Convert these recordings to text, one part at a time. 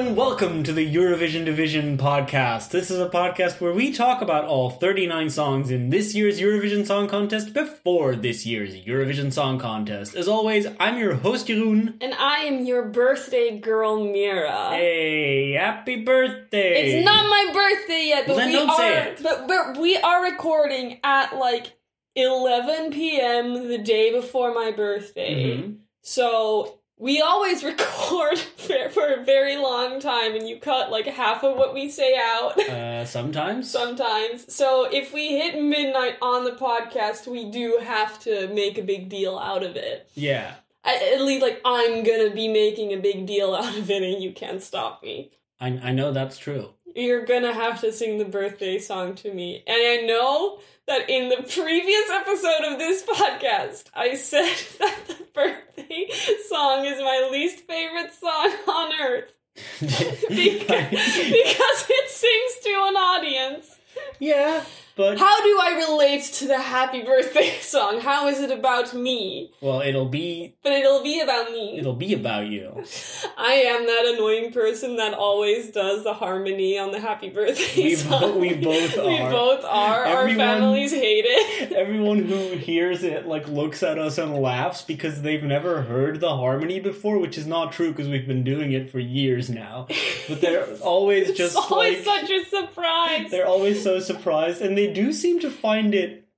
and welcome to the Eurovision Division podcast. This is a podcast where we talk about all 39 songs in this year's Eurovision Song Contest before this year's Eurovision Song Contest. As always, I'm your host, Jeroen. And I am your birthday girl, Mira. Hey, happy birthday! It's not my birthday yet, but Well, we are. But, but we are recording at like 11 p.m. the day before my birthday. Mhm. So we always record for, for a very long time, and you cut like half of what we say out. Uh, sometimes. Sometimes. So if we hit midnight on the podcast, we do have to make a big deal out of it. yeah. I, at least, like, I'm gonna be making a big deal out of it, and you can't stop me. I, I know that's true. You're gonna have to sing the birthday song to me. And I know that in the previous episode of this podcast, I said that the birthday song is my least favorite song on earth because, because it sings to an audience. yeah, but. How do I relate to the happy birthday song? How is it about me? well, it'll be. But it'll be about me. It'll be about you. I am that annoying person that always does the harmony on the happy birthday We song. bo- we both We are. both are. Our families hate it. Everyone who hears it like looks at us and laughs because they've never heard the harmony before, which is not true because we've been doing it for years now. But they're always just always like such a surprise. they're always so surprised and they do seem to find it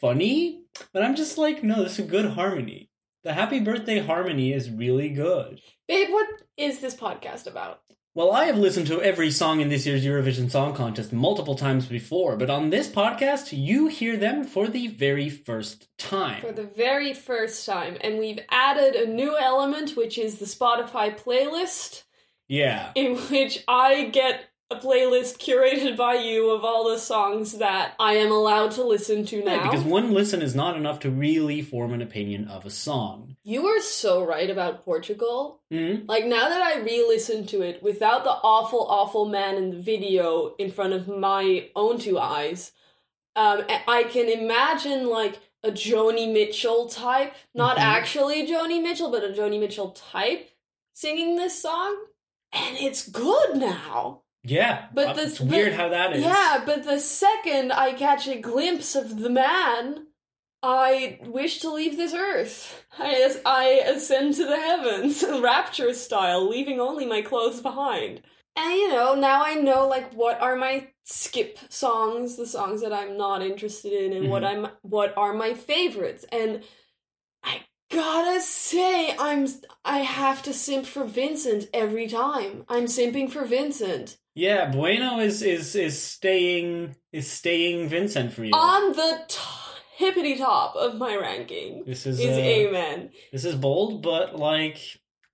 funny, but I'm just like, no, this is a good harmony. The happy birthday harmony is really good. Babe, what is this podcast about? Well, I have listened to every song in this year's Eurovision Song Contest multiple times before, but on this podcast, you hear them for the very first time. For the very first time, and we've added a new element, which is the Spotify playlist, Yeah. in which I get a playlist curated by you of all the songs that I am allowed to listen to now. Yeah, because one listen is not enough to really form an opinion of a song. you are so right about Portugal. hmm Like now that I re-listen to it without the awful, awful man in the video in front of my own two eyes, um, I can imagine like a Joni Mitchell type, not Mhm. actually Joni Mitchell, but a Joni Mitchell type singing this song, and it's good now. Yeah, But uh, this- it's weird but- how that is. Yeah, but the second I catch a glimpse of the man, I wish to leave this earth. I, I ascend to the heavens, rapture style, leaving only my clothes behind. And you know, now I know like what are my skip songs, the songs that I'm not interested in, and what I'm what are my favorites. And I gotta say, I'm I have to simp for Vincent every time. I'm simping for Vincent. Yeah, Bueno is is is staying is staying Vincent for you. on the t- hippity top of my ranking this is is uh, Amen. this is bold, but like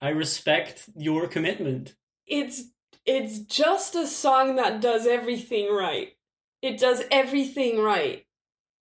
I respect your commitment. It's it's just a song that does everything right. It does everything right.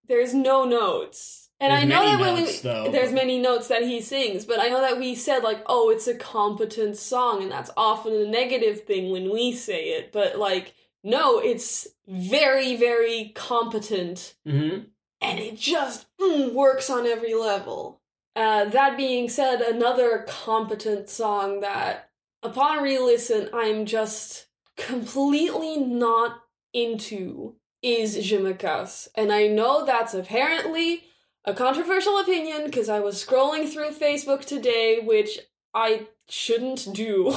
There's no notes. And There's I know that when notes, we, though. there's many notes that he sings, but I know that we said like, "Oh, it's a competent song," and that's often a negative thing when we say it. But like, no, it's very, very competent hmm and it just mm, works on every level. Uh, that being said, another competent song that, upon re listen, I'm just completely not into is me. And I know that's apparently a controversial opinion because I was scrolling through Facebook today, which I shouldn't do.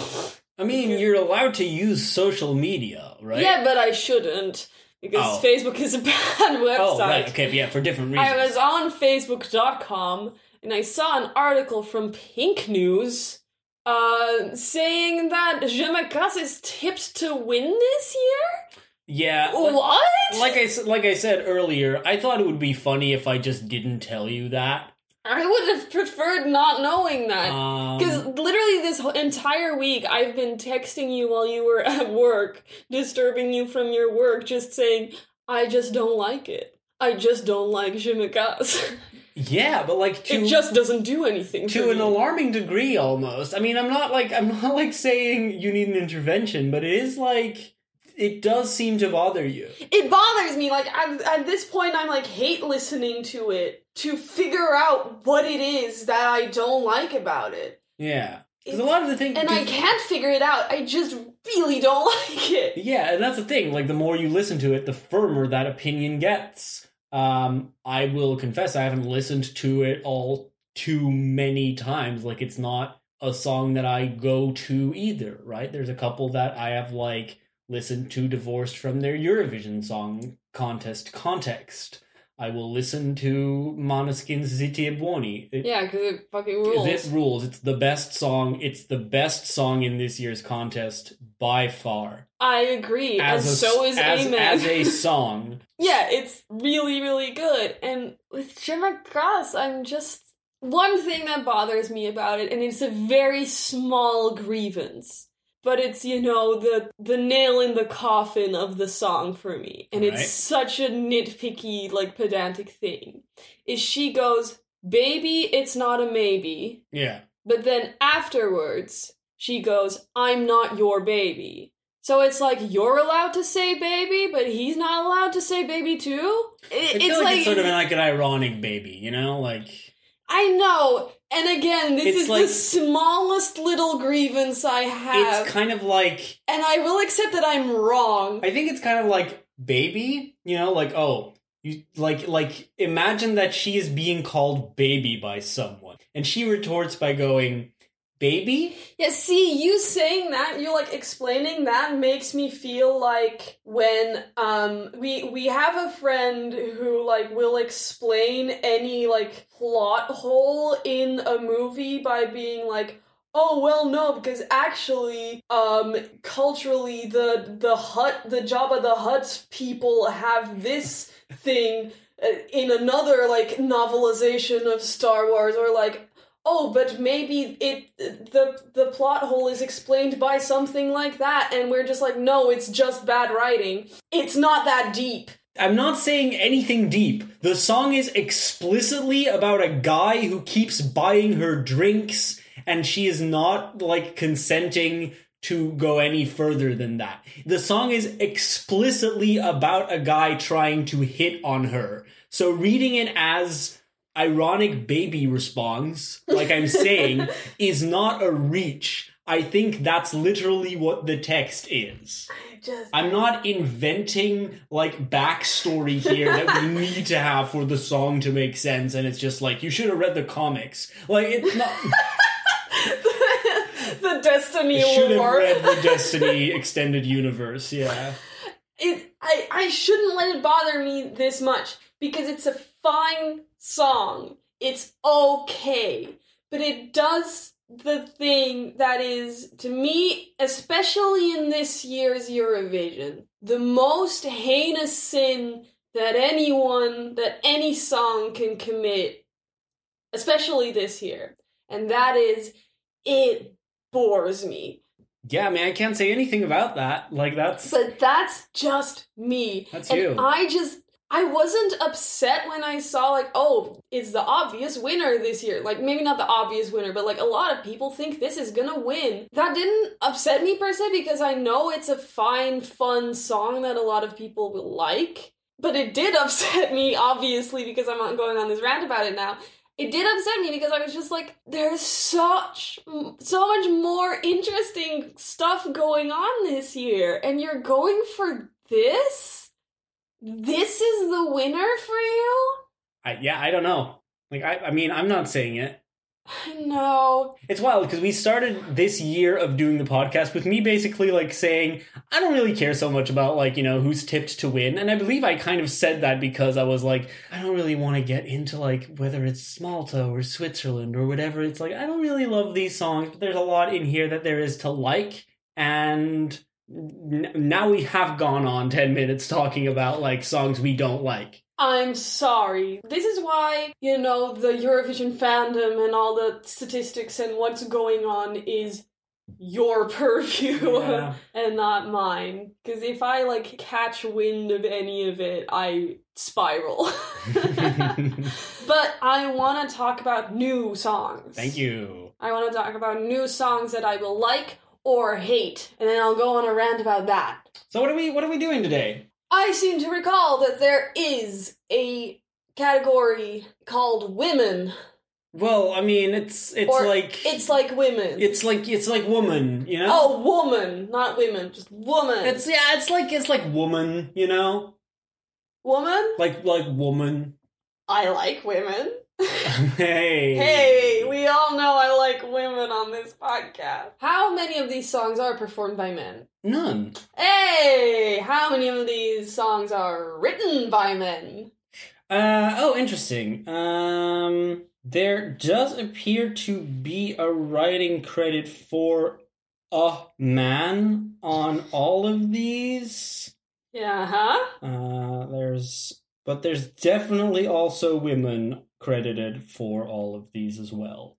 I mean, you're allowed to use social media, right? Yeah, but I shouldn't because Oh. Facebook is a bad website. Oh, right. Okay, yeah, for different reasons. I was on Facebook.com and I saw an article from Pink News uh, saying that Je me casse is tipped to win this year? Yeah. Like, What? like I like I said earlier, I thought it would be funny if I just didn't tell you that. I would have preferred not knowing that. Um, Because literally this whole entire week, I've been texting you while you were at work, disturbing you from your work, just saying, I just don't like it. I just don't like me yeah, but like to it just doesn't do anything to an alarming degree almost. I mean, I'm not like I'm not like saying you need an intervention, but it is like it does seem to bother you. it bothers me like at, at this point i'm like hate listening to it to figure out what it is that i don't like about it Yeah. Because a lot of the things, and I can't figure it out. I just really don't like it. Yeah, and that's the thing. Like the more you listen to it, the firmer that opinion gets. Um, I will confess I haven't listened to it all too many times. Like it's not a song that I go to either, right? There's a couple that I have like listened to divorced from their Eurovision song contest context. I will listen to Måneskin's Zitti e Buoni. It, Yeah, because it fucking rules. It rules. It's the best song. It's the best song in this year's contest by far. I agree, and a, so is as, Amen. as a song. yeah, it's really, really good. And with Je me casse, I'm just one thing that bothers me about it, and it's a very small grievance. But it's, you know, the the nail in the coffin of the song for me. And Right. it's such a nitpicky, like pedantic thing. Is she goes, Baby, it's not a maybe. Yeah. But then afterwards, she goes, I'm not your baby. So it's like you're allowed to say baby, but he's not allowed to say baby too? It- it's like, like, it's sort of like an ironic baby, you know? Like I know. And again, this It's is like- the smallest little grievance I have. it's kind of like and I will accept that I'm wrong. I think it's kind of like baby, you know, like oh, you like like imagine that she is being called baby by someone, and she retorts by going, "Baby." Yeah, see, you saying that, you like explaining that makes me feel like when um we we have a friend who like will explain any like plot hole in a movie by being like Oh well no because actually um culturally the the hut the Jabba the Hutt people have this thing uh, in another like novelization of Star Wars or like oh but maybe it the the plot hole is explained by something like that and we're just like no it's just bad writing it's not that deep I'm not saying anything deep. The song is explicitly about a guy who keeps buying her drinks, and she is not like consenting to go any further than that. The song is explicitly about a guy trying to hit on her. So reading it as ironic baby response, like I'm saying, is not a reach. I think that's literally what the text is. Just I'm not inventing like backstory here that we need to have for the song to make sense, and it's just like you should have read the comics. Like it's not. the destiny should have read the Destiny extended universe. Yeah, it I, I shouldn't let it bother me this much because it's a fine song. It's okay. But it does the thing that is, to me, especially in this year's Eurovision, the most heinous sin that anyone, that any song can commit, especially this year. And that is, it bores me. yeah. I mean, I can't say anything about that. Like that's But that's just me. That's and you. I just I wasn't upset when I saw like, oh, it's the obvious winner this year. Like maybe not the obvious winner, but like a lot of people think this is gonna win. That didn't upset me per se because I know it's a fine, fun song that a lot of people will like. But it did upset me, obviously, because I'm not going on this rant about it now. It did upset me because I was just like, there's such, so much more interesting stuff going on this year, and you're going for this? This is the winner for you? I, yeah. I don't know. Like I, I mean, I'm not saying it. I know. It's wild because we started this year of doing the podcast with me basically like saying I don't really care so much about like you know who's tipped to win, and I believe I kind of said that because I was like I don't really want to get into like whether it's Malta or Switzerland or whatever. It's like I don't really love these songs, but there's a lot in here that there is to like, and now we have gone on ten minutes talking about like songs we don't like. I'm sorry. This is why, you know, the Eurovision fandom and all the statistics and what's going on is your purview Yeah. and not mine. Because if I, like, catch wind of any of it, I spiral. but I want to talk about new songs. Thank you. I want to talk about new songs that I will like or hate, and then I'll go on a rant about that. So what are we what are we doing today? I seem to recall that there is a category called women. Well, I mean, it's it's Or like It's like women. it's like it's like woman, you know. oh, woman, not women, just woman. it's yeah, it's like it's like woman, you know, woman. like like woman. I like women. hey, hey, we all know I like women on this podcast. How many of these songs are performed by men? none. Hey, how many of these songs are written by men? Uh oh, interesting. Um, there does appear to be a writing credit for a man on all of these. Yeah, huh? Uh, there's, but there's definitely also women credited for all of these as well.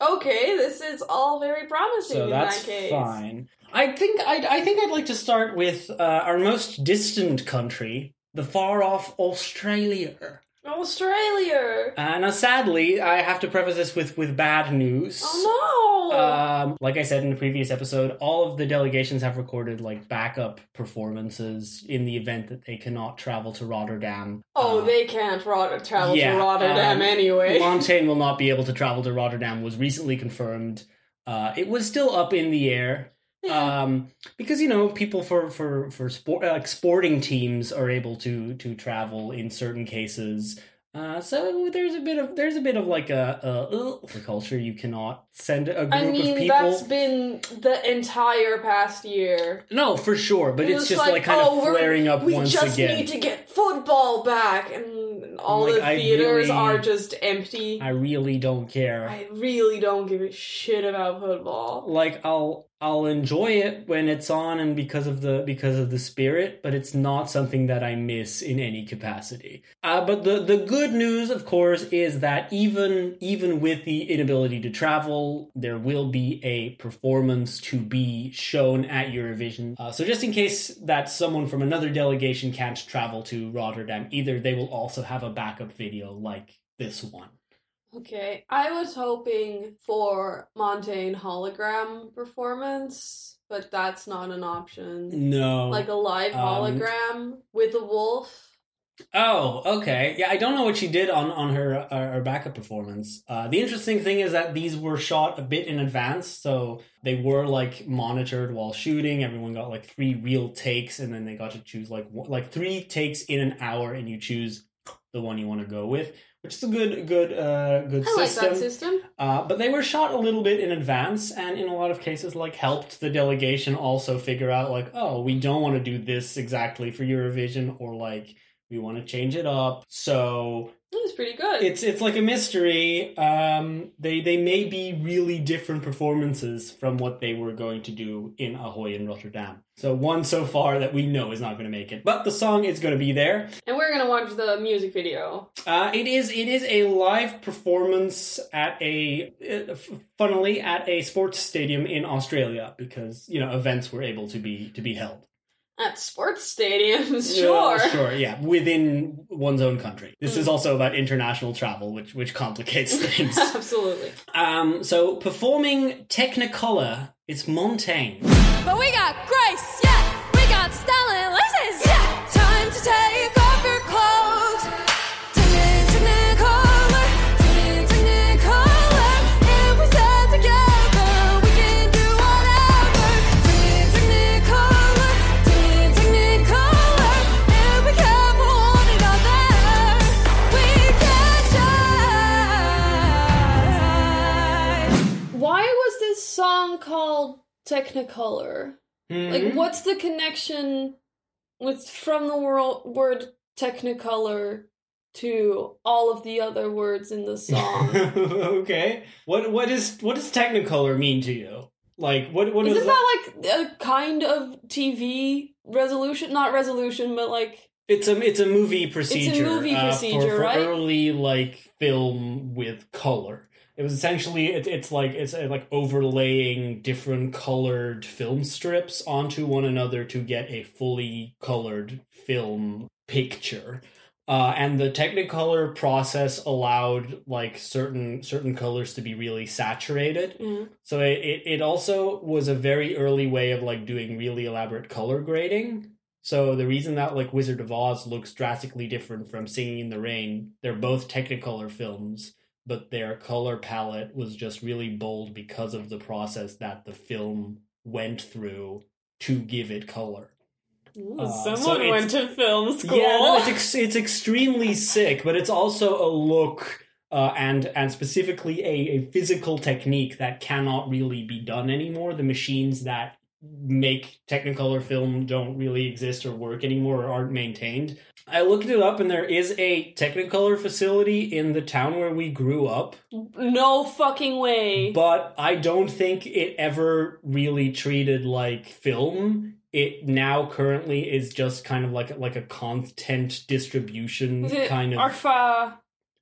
Okay, this is all very promising So in that's that case. fine. I think I'd, I think I'd like to start with uh, our most distant country, the far off Australia. Australia. Uh, now, sadly, I have to preface this with with bad news. Oh no. Um, like I said in the previous episode, all of the delegations have recorded like backup performances in the event that they cannot travel to Rotterdam. oh, Uh, they can't rot- travel yeah, to Rotterdam um, anyway. Montaigne will not be able to travel to Rotterdam. Was recently confirmed. Uh, it was still up in the air um, because you know people for for for sport like sporting teams are able to to travel in certain cases. Uh, so there's a bit of there's a bit of like a, a uh, for culture. You cannot send a group I of mean, people. that's been the entire past year. No, for sure, but It it's just like, kind oh, of flaring up we once just again. need to get football back, and all like, the theaters really- are just empty. I really don't care. I really don't give a shit about football. like I'll I'll enjoy it when it's on and because of the because of the spirit, but it's not something that I miss in any capacity. Uh, but the the good news, of course, is that even even with the inability to travel, there will be a performance to be shown at Eurovision. Uh, so just in case that someone from another delegation can't travel to Rotterdam, either they will also have a backup video like this one. Okay, I was hoping for Montaigne hologram performance, but that's not an option. No, Like a live Um, hologram with a wolf. Oh, okay. Yeah, I don't know what she did on on her uh, her backup performance. Uh, the interesting thing is that these were shot a bit in advance, so they were like monitored while shooting. Everyone got like three real takes, and then they got to choose like one, like three takes in an hour, and you choose the one you want to go with, which is a good good uh good I like that system. Uh, but they were shot a little bit in advance, and in a lot of cases, like helped the delegation also figure out, like, oh, we don't want to do this exactly for Eurovision, or like we want to change it up. So It was pretty good. it's it's like a mystery. Um, they they may be really different performances from what they were going to do in Ahoy and Rotterdam. So one so far that we know is not going to make it, but the song is going to be there. and we're gonna watch the music video. Uh, it is it is a live performance at a uh, funnily at a sports stadium in Australia because you know events were able to be to be held. At sports stadiums, sure. Yeah, sure, yeah, within one's own country. This is Mm. also about international travel, which which complicates things. Absolutely. um, so performing Technicolor, it's Montaigne. But we got grace, Technicolor? Like, Mhm. what's the connection with from the wor- word Technicolor to all of the other words in the song? okay. What what is what does Technicolor mean to you? Like what what is Isn't that like a kind of TV resolution? Not resolution, but like It's a it's a movie procedure. It's a movie uh, procedure, for, for right? Early like film with color. It was essentially it, it's like it's uh, like overlaying different colored film strips onto one another to get a fully colored film picture. Uh, and the Technicolor process allowed like certain certain colors to be really saturated. yeah. So it, it, it also was a very early way of like doing really elaborate color grading. So the reason that like Wizard of Oz looks drastically different from Singing in the Rain, they're both Technicolor films, but their color palette was just really bold because of the process that the film went through to give it color. Ooh, Uh, Someone it's- went to film school. Yeah, no, it's ex- it's extremely sick, but it's also a look uh, and and specifically a, a physical technique that cannot really be done anymore. The machines that make Technicolor film don't really exist or work anymore or aren't maintained. I looked it up, and there is a Technicolor facility in the town where we grew up, no fucking way. but I don't think it ever really treated like film. It now currently is just kind of like like a content distribution Is it kind of. Arfa?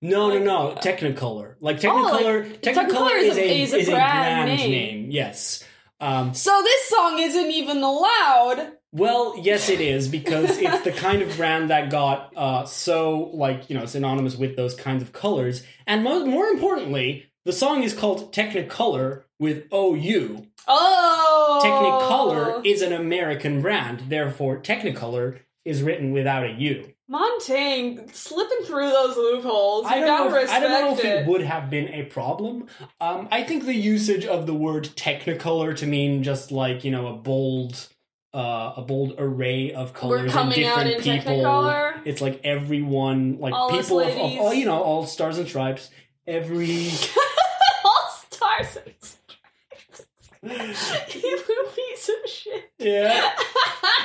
no, no, like- no. Technicolor, like Oh, like, Technicolor. Technicolor Technicolor is a- a is a is a brand brand name. name. Yes. Um, So this song isn't even allowed. Well, yes, it is because it's the kind of brand that got uh, so like you know synonymous with those kinds of colors, and mo- more importantly, the song is called Technicolor with OU. Oh, Technicolor is an American brand, therefore Technicolor is written without a U. Montaigne slipping through those loopholes. I don't, know if, I don't know if it. it would have been a problem. Um, I think the usage of the word Technicolor to mean just like you know a bold, uh, a bold array of colors We're coming and out different in people. Technicolor. It's like everyone, like All us people of, of ladies. all you know, all stars and stripes. Every All stars. and stripes. you piece of shit. yeah.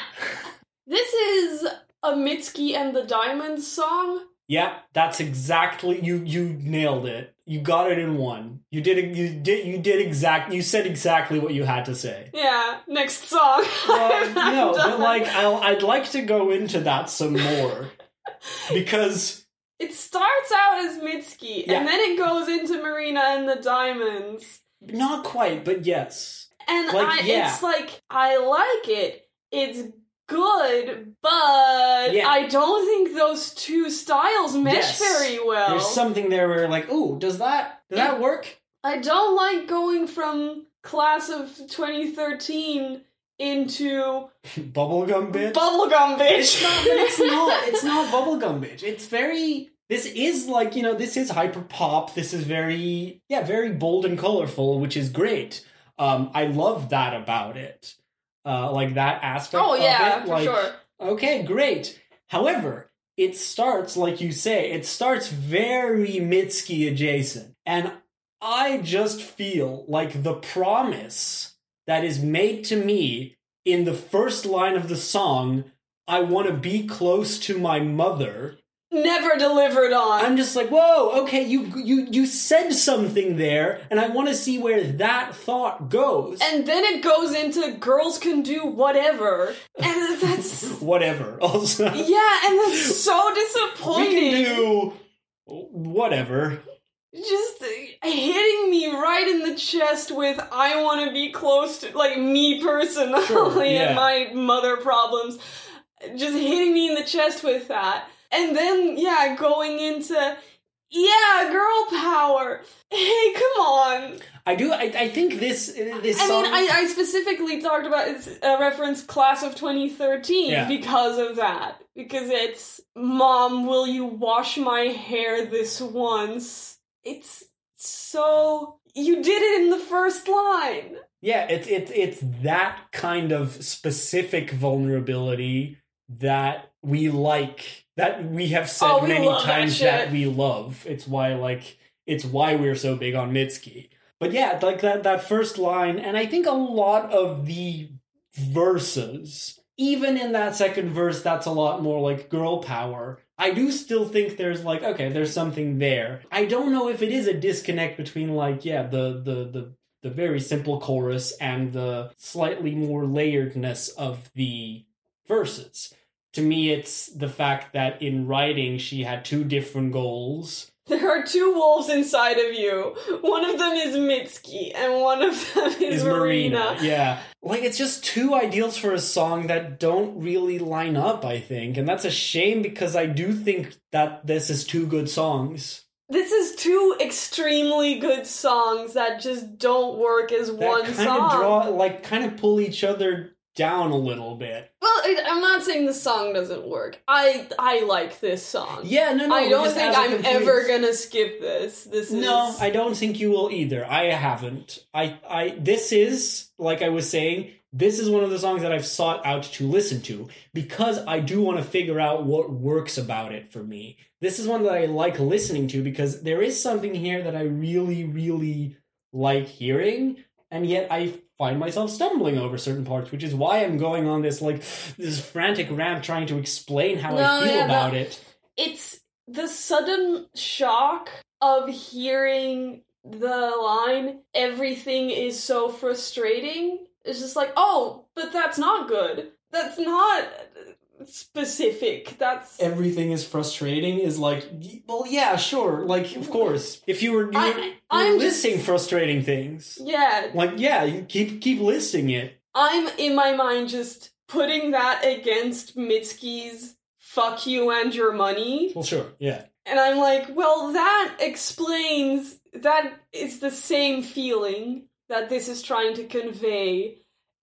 this is a Mitski and the Diamonds song. Yeah, that's exactly you. You nailed it. You got it in one. You did. You did. You did exact. You said exactly what you had to say. Yeah, next song. Well, no, but like I'll, I'd like to go into that some more because It starts out as Mitski, Yeah. and then it goes into Marina and the Diamonds. not quite, but yes. And Like, I, yeah. it's like, I like it. It's good, but Yeah. I don't think those two styles mesh Yes. very well. There's something there where like, oh, does that does that work? I don't like going from class of 2013 into Bubblegum bitch. bubblegum bitch. It's not. It's not. It's not bubblegum bitch. It's very. This is like you know. This is hyper pop. This is very yeah, very bold and colorful, which is great. Um, I love that about it. Uh, like that aspect. oh yeah, like, sure. Okay, great. However, it starts like you say. It starts very Mitski adjacent, and I just feel like the promise that is made to me in the first line of the song. I want to be close to my mother. Never delivered on. I'm just like, whoa, okay, you you you said something there, and I want to see where that thought goes. and then it goes into girls can do whatever. And that's Whatever. Also, yeah, and that's so we disappointing. can do whatever. just hitting me right in the chest with I want to be close to like me personally Sure, yeah. and my mother problems just hitting me in the chest with that and then yeah going into yeah girl power hey come on I do. I, I think this this I song. mean I, I specifically talked about it's a reference class of 2013 Yeah. because of that because it's mom will you wash my hair this once it's so you did it in the first line yeah, it's it's it's that kind of specific vulnerability that we like. That we have said Oh, we many love that times that we love. It's why like it's why we're so big on Mitski. But yeah, like that that first line, and I think a lot of the verses, even in that second verse, that's a lot more like girl power. I do still think there's like okay, there's something there. I don't know if it is a disconnect between like yeah the the the the very simple chorus and the slightly more layeredness of the verses. To me, it's the fact that in writing she had two different goals. there are two wolves inside of you one of them is mitski and one of them is, Is marina. Marina, yeah. Like it's just two ideals for a song that don't really line up. I think, and that's a shame because I do think that this is two good songs. this is two extremely good songs that just don't work as that one kind song of draw like kind of pull each other down a little bit. Well, I, I'm not saying the song doesn't work. I I like this song. Yeah, no, no. I don't think I'm ever gonna skip this. This is No, I don't think you will either. I haven't. I I this is like I was saying, this is one of the songs that I've sought out to listen to because I do want to figure out what works about it for me. This is one that I like listening to because there is something here that I really really like hearing and yet I find myself stumbling over certain parts, which is why I'm going on this like this frantic rant trying to explain how No, I feel yeah, about it. it's the sudden shock of hearing the line everything is so frustrating it's just like oh but that's not good that's not specific. That's everything is frustrating is like well yeah sure like of course. If you were, you I- I'm were just- listing frustrating things. Yeah. Like yeah you keep keep listing it. I'm in my mind just putting that against mitski's fuck you and your money. Well sure yeah. And i'm like well that explains that is the same feeling that this is trying to convey.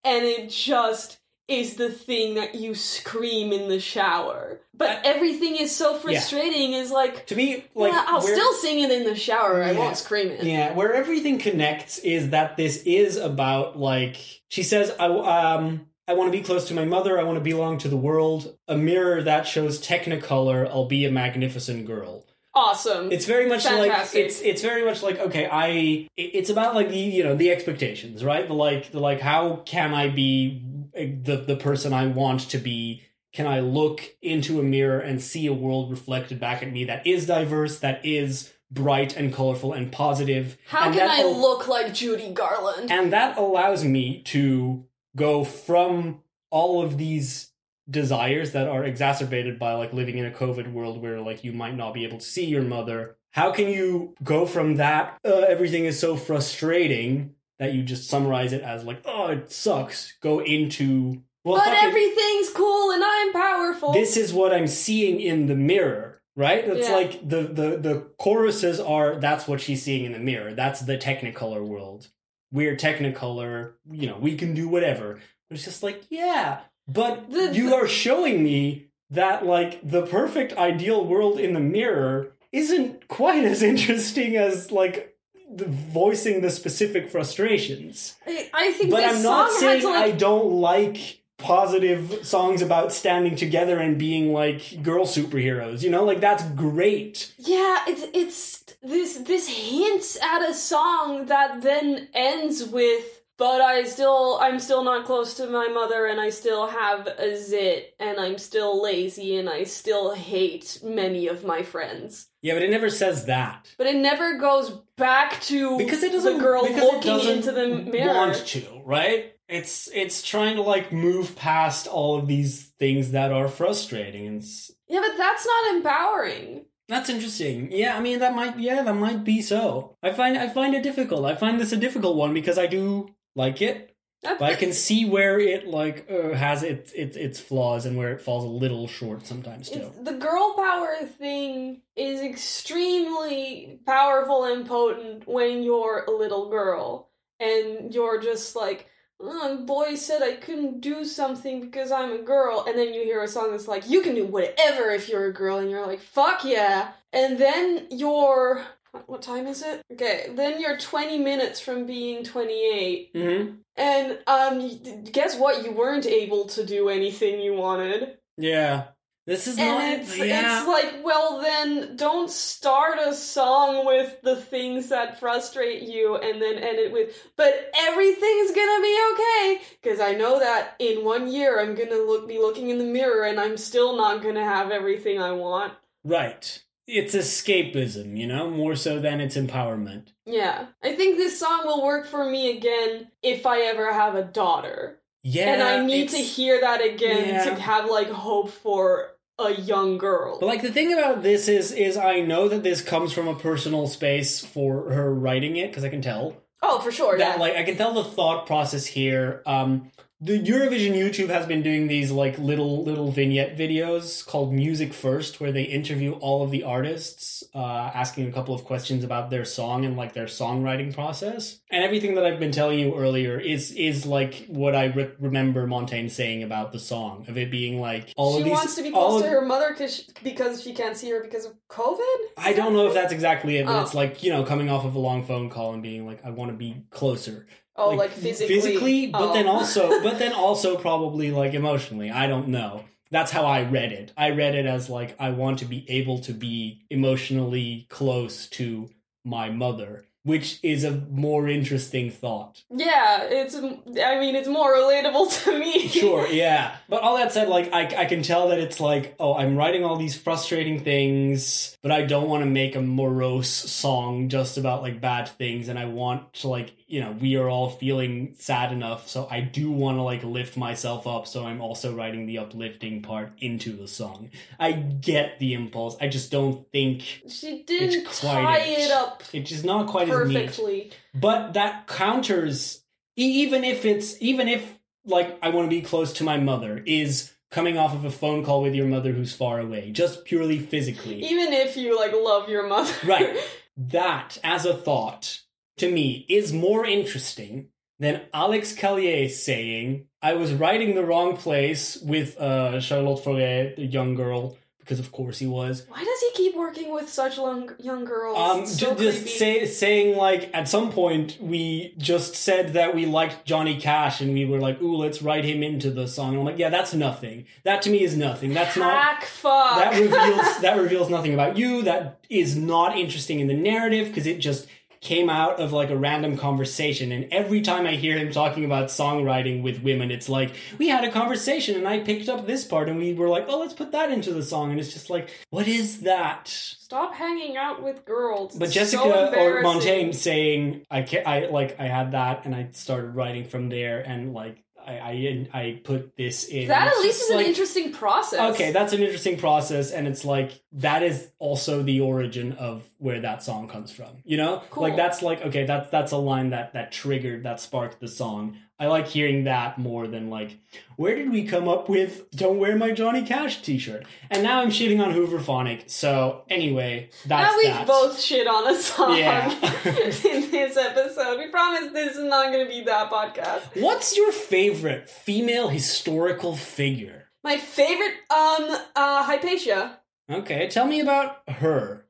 And it just is the thing that you scream in the shower but everything is so frustrating is like to me like yeah, i'll where- still sing it in the shower i Yeah. won't scream it yeah where everything connects is that this is about like she says i um I want to be close to my mother. I want to belong to the world. A mirror that shows Technicolor. I'll be a magnificent girl. awesome It's very much like it's it's very much like okay, I it's about like the you know the expectations, right? The like the like how can I be the the person I want to be? Can I look into a mirror and see a world reflected back at me that is diverse, that is bright and colorful and positive? how and can i al- look like judy garland and that allows me to go from all of these desires that are exacerbated by like living in a covid world where like you might not be able to see your mother how can you go from that uh, everything is so frustrating that you just summarize it as like oh it sucks. Go into well but everything's cool and i'm powerful. This is what i'm seeing in the mirror right? It's Yeah. like the, the the choruses are that's what she's seeing in the mirror. That's the technicolor world. We're technicolor you know we can do whatever. It's just like yeah but The- you the- are showing me that like the perfect ideal world in the mirror isn't quite as interesting as like voicing the specific frustrations i, I think but this I'm not song saying like I don't like positive songs about standing together and being like girl superheroes. You know, like that's great. Yeah, it's it's this this hints at a song that then ends with but I still I'm still not close to my mother and I still have a zit and I'm still lazy and I still hate many of my friends. Yeah, but it never says that. But it never goes back to Because it doesn't the girl looking into the mirror. want to, right? It's it's trying to like move past all of these things that are frustrating and Yeah, but that's not empowering. that's interesting. Yeah, I mean that might yeah, that might be so. I find I find it difficult. I find this a difficult one because I do like it. But I can see where it like uh, has its its its flaws and where it falls a little short sometimes too. It's, the girl power thing is extremely powerful and potent when you're a little girl and you're just like, oh, boy said I couldn't do something because I'm a girl, and then you hear a song that's like, you can do whatever if you're a girl, and you're like, fuck yeah, and then you're. What time is it? Okay, then you're 20 minutes from being 28, Mm-hmm. and um, guess what? You weren't able to do anything you wanted. Yeah, this is And not. it's yeah. it's like, well then don't start a song with the things that frustrate you and then end it with but everything's gonna be okay. Cause I know that in one year I'm gonna look be looking in the mirror and I'm still not gonna have everything I want. right. It's escapism, you know, more so than it's empowerment. Yeah. I think this song will work for me again if I ever have a daughter. Yeah, and I need to hear that again Yeah. to have like hope for a young girl. But like the thing about this is, is I know that this comes from a personal space for her writing it because I can tell oh, for sure, that yeah. like I can tell the thought process here. Um, the Eurovision YouTube has been doing these like little little vignette videos called Music First, where they interview all of the artists, uh, asking a couple of questions about their song and like their songwriting process. And everything that I've been telling you earlier is is like what I re- remember Montaigne saying about the song of it being like all she of these. wants to be close to her mother cause because she can't see her because of COVID. I don't know if that's exactly it, but Oh. it's like you know coming off of a long phone call and being like, I want to be closer. Oh, like, physically. physically, but Oh. then also, but then also probably like emotionally. I don't know. That's how I read it. I read it as like I want to be able to be emotionally close to my mother, which is a more interesting thought. Yeah, it's. I mean, it's more relatable to me. Sure, yeah. But all that said, like, I, I can tell that it's like, oh, I'm writing all these frustrating things, but I don't want to make a morose song just about, like, bad things. And I want to, like, you know, we are all feeling sad enough. So I do want to, like, lift myself up. So I'm also writing the uplifting part into the song. I get the impulse. I just don't think She didn't tie it. it up it's just not quite perfectly. but that counters even if it's even if like i want to be close to my mother is coming off of a phone call with your mother who's far away just purely physically Even if you like love your mother, Right. that as a thought to me is more interesting than alex callier saying i was writing the wrong place with uh, charlotte forêt the young girl because of course he was Why does he keep working with such long, young girls? um, so just say, saying like at some point we just said that we liked Johnny Cash and we were like, ooh, let's write him into the song. And I'm like, yeah, that's nothing. That to me is nothing. That's not. Hack fuck. That reveals that reveals nothing about you. That is not interesting in the narrative because it just came out of like a random conversation. And every time I hear him talking about songwriting with women, it's like we had a conversation and I picked up this part and we were like, oh, let's put that into the song. And it's just like, what is that? Stop hanging out with girls. But It's Jessica so or. Montaigne saying I can't I like I had that and I started writing from there and like I I, I put this in. That at least is an interesting process. Okay, that's an interesting process, and it's like that is also the origin of where that song comes from. You know, Cool. like that's like okay, that's that's a line that that triggered that sparked the song. I like hearing that more than like where did we come up with "Don't Wear My Johnny Cash" T-shirt? And now I'm shitting on Hooverphonic. So anyway, that's now we've that. both shit on a song Yeah. in this episode. We promise this is not going to be that podcast. What's your favorite female historical figure? My favorite, um, uh, Hypatia. Okay, tell me about her.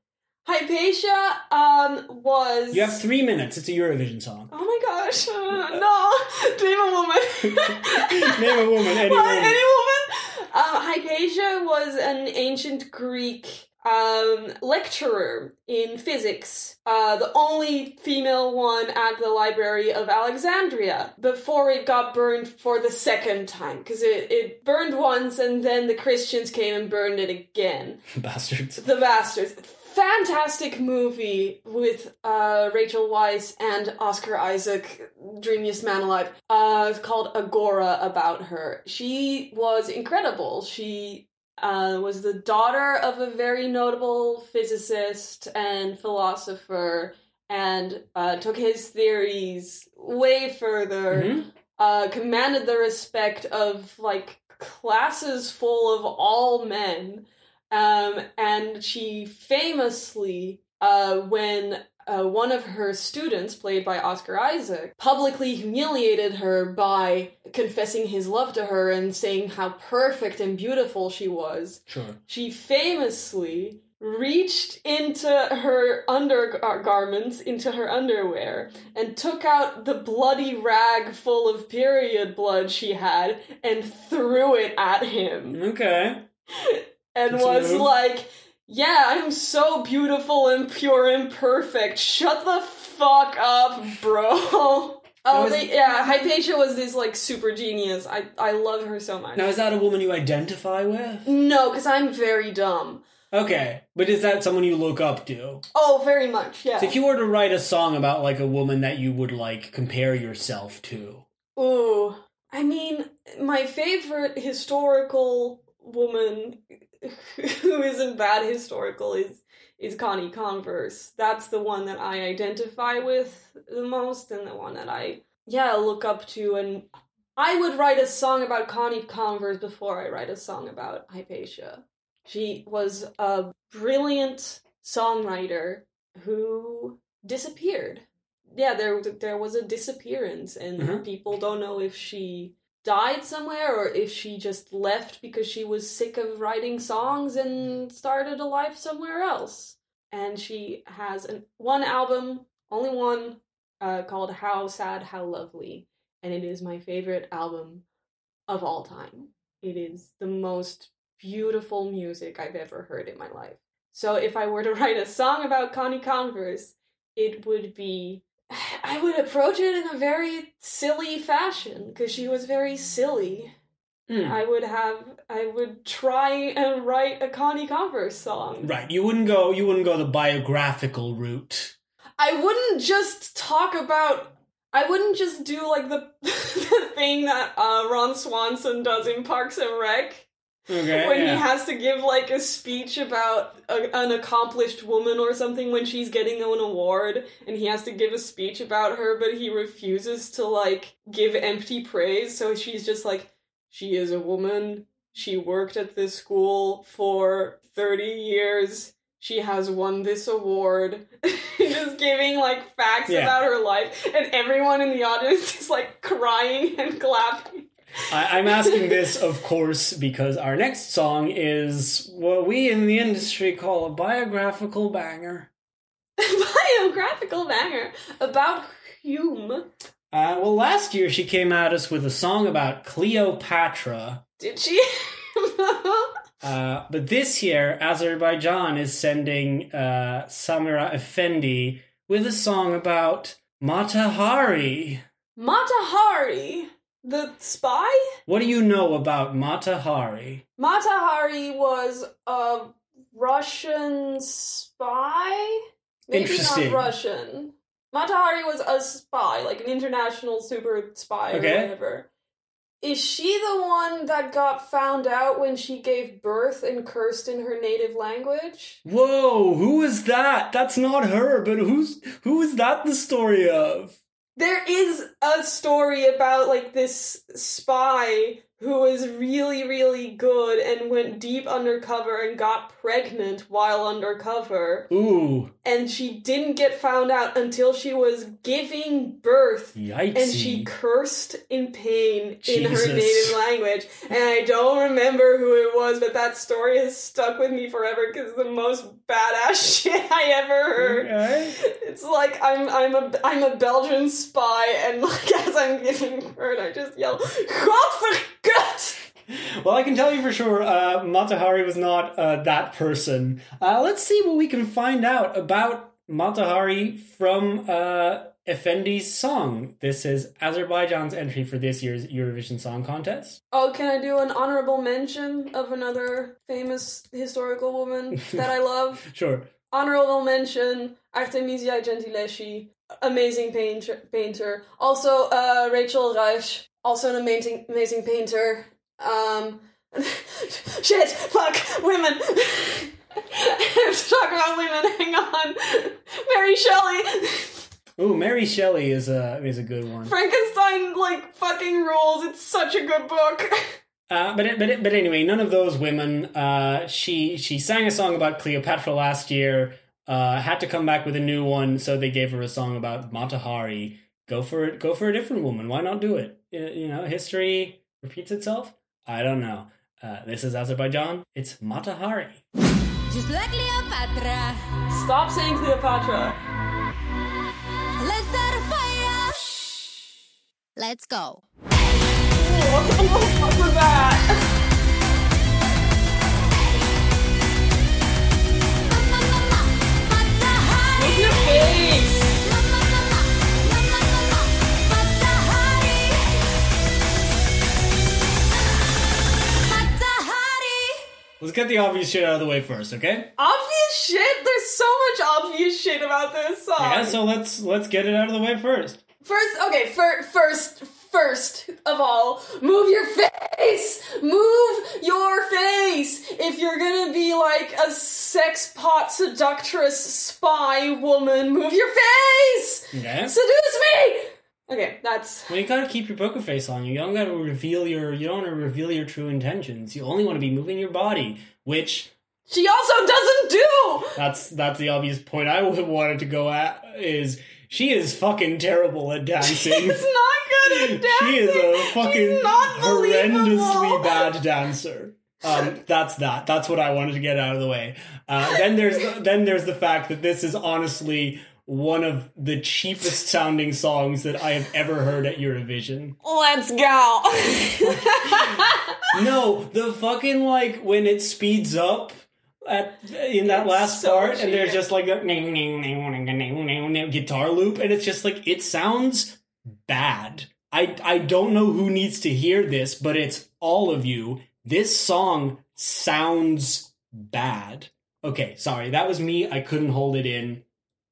Hypatia, um, was. You have three minutes. It's a Eurovision song. Oh my gosh, uh, no! Name a woman. Name a woman, any woman. Any woman? Um, Hypatia was an ancient Greek um, lecturer in physics, uh, the only female one at the Library of Alexandria before it got burned for the second time. Because it, it burned once and then the Christians came and burned it again. Bastards. The Bastards. Fantastic movie with uh, Rachel Weisz and Oscar Isaac, dreamiest man alive. Uh, called Agora about her. She was incredible. She uh, was the daughter of a very notable physicist and philosopher and uh, took his theories way further Mhm. uh, commanded the respect of like classes full of all men. Um, and she famously, uh, when uh, one of her students, played by Oscar Isaac, publicly humiliated her by confessing his love to her and saying how perfect and beautiful she was, Sure. she famously reached into her undergarments, into her underwear, and took out the bloody rag full of period blood she had and threw it at him. Okay. And a was like, Yeah, I'm so beautiful and pure and perfect. Shut the fuck up, bro. Oh, was- they, yeah, Hypatia was this like super genius. I I love her so much. Now, is that a woman you identify with? No, because I'm very dumb. Okay. But is that someone you look up to? Oh, very much, yeah. So if you were to write a song about, like, a woman that you would, like, compare yourself to, Ooh. I mean, my favorite historical woman who isn't bad historical is is Connie Converse. That's the one that I identify with the most and the one that I yeah, look up to and I would write a song about Connie Converse before I write a song about Hypatia. She was a brilliant songwriter who disappeared. Yeah, there there was a disappearance, and Mhm. people don't know if she died somewhere or if she just left because she was sick of writing songs and started a life somewhere else. And she has an, one album, only one, uh, called How Sad, How Lovely, and it is my favorite album of all time. It is the most beautiful music I've ever heard in my life. So if I were to write a song about Connie Converse, it would be I would approach it in a very silly fashion because she was very silly. Hmm. I would have I would try and write a Connie Converse song. Right, you wouldn't go. You wouldn't go the biographical route. I wouldn't just talk about. I wouldn't just do like the the thing that uh, Ron Swanson does in Parks and Rec. Okay, when yeah. he has to give like a speech about a, an accomplished woman or something when she's getting an award and he has to give a speech about her but he refuses to like give empty praise so she's just like she is a woman she worked at this school for 30 years she has won this award just giving like facts Yeah. about her life and everyone in the audience is like crying and clapping I, I'm asking this, of course, because our next song is what we in the industry call a biographical banger. biographical banger about Hume. Uh, well, last year she came at us with a song about Cleopatra, Did she? uh, but this year Azerbaijan is sending uh, Samira Efendi with a song about Mata Hari. Matahari, the spy? What do you know about Mata Hari? Matahari was a Russian spy? Maybe Interesting. not Russian. Mata Hari was a spy, like an international super spy or Okay. whatever. Is she the one that got found out when she gave birth and cursed in her native language? Whoa, who is that? That's not her, but who's who is that the story of? There is a story about like this spy who was really, really good and went deep undercover and got pregnant while undercover. Ooh, And she didn't get found out until she was giving birth. yikesy. And she cursed in pain in her native language. And I don't remember who it was, but that story has stuck with me forever because the most badass shit I ever heard. Okay. It's like I'm I'm a I'm a Belgian spy, and like as I'm giving birth, I just yell, "Godvergut!" Well, I can tell you for sure, uh, Mata Hari was not uh, that person. Uh, let's see what we can find out about Mata Hari from uh, Efendi's song. This is Azerbaijan's entry for this year's Eurovision Song Contest. Oh, can I do an honorable mention of another famous historical woman that I love? Sure. honorable mention Artemisia Gentileschi, amazing painter. painter. Also, uh, Rachel Ruysch, also an amazing amazing painter. Um, shit, fuck, women. I have to talk about women. Hang on, Mary Shelley. Ooh, Mary Shelley is a is a good one. Frankenstein like fucking rules. It's such a good book. Uh, but but but anyway, none of those women. Uh, she she sang a song about Cleopatra last year. Uh, had to come back with a new one, so they gave her a song about Mata Hari. Go for it. Go for a different woman. Why not do it? You know, history repeats itself. I don't know. Uh, this is Azerbaijan. It's Mata Hari. Just like Cleopatra. Stop saying Cleopatra. Let's start a fire. Let's go. What the fuck was that? Make your face. Let's get the obvious shit out of the way first, okay? Obvious shit. There's so much obvious shit about this song. Yeah. So let's let's get it out of the way first. First, okay, fir- first, first of all, move your face! Move your face! If you're gonna be like a sex pot seductress spy woman, move your face! Okay. Seduce me! Okay, that's Well, you gotta keep your poker face on. You don't gotta reveal your. You don't want to reveal your true intentions. You only want to be moving your body, which she also doesn't do. that's that's the obvious point I wanted to go at. Is she is fucking terrible at dancing. She's not good at dancing. she is a fucking not horrendously bad dancer. Um, that's that. That's what I wanted to get out of the way. Uh, then there's then there's the fact that this is honestly one of the cheapest sounding songs that I have ever heard at Eurovision. Let's go. No, the fucking like when it speeds up at in that It's last so part, and there's just like that guitar loop, and it's just like it sounds bad. I I don't know who needs to hear this, but it's all of you. This song sounds bad. Okay, sorry, that was me. I couldn't hold it in.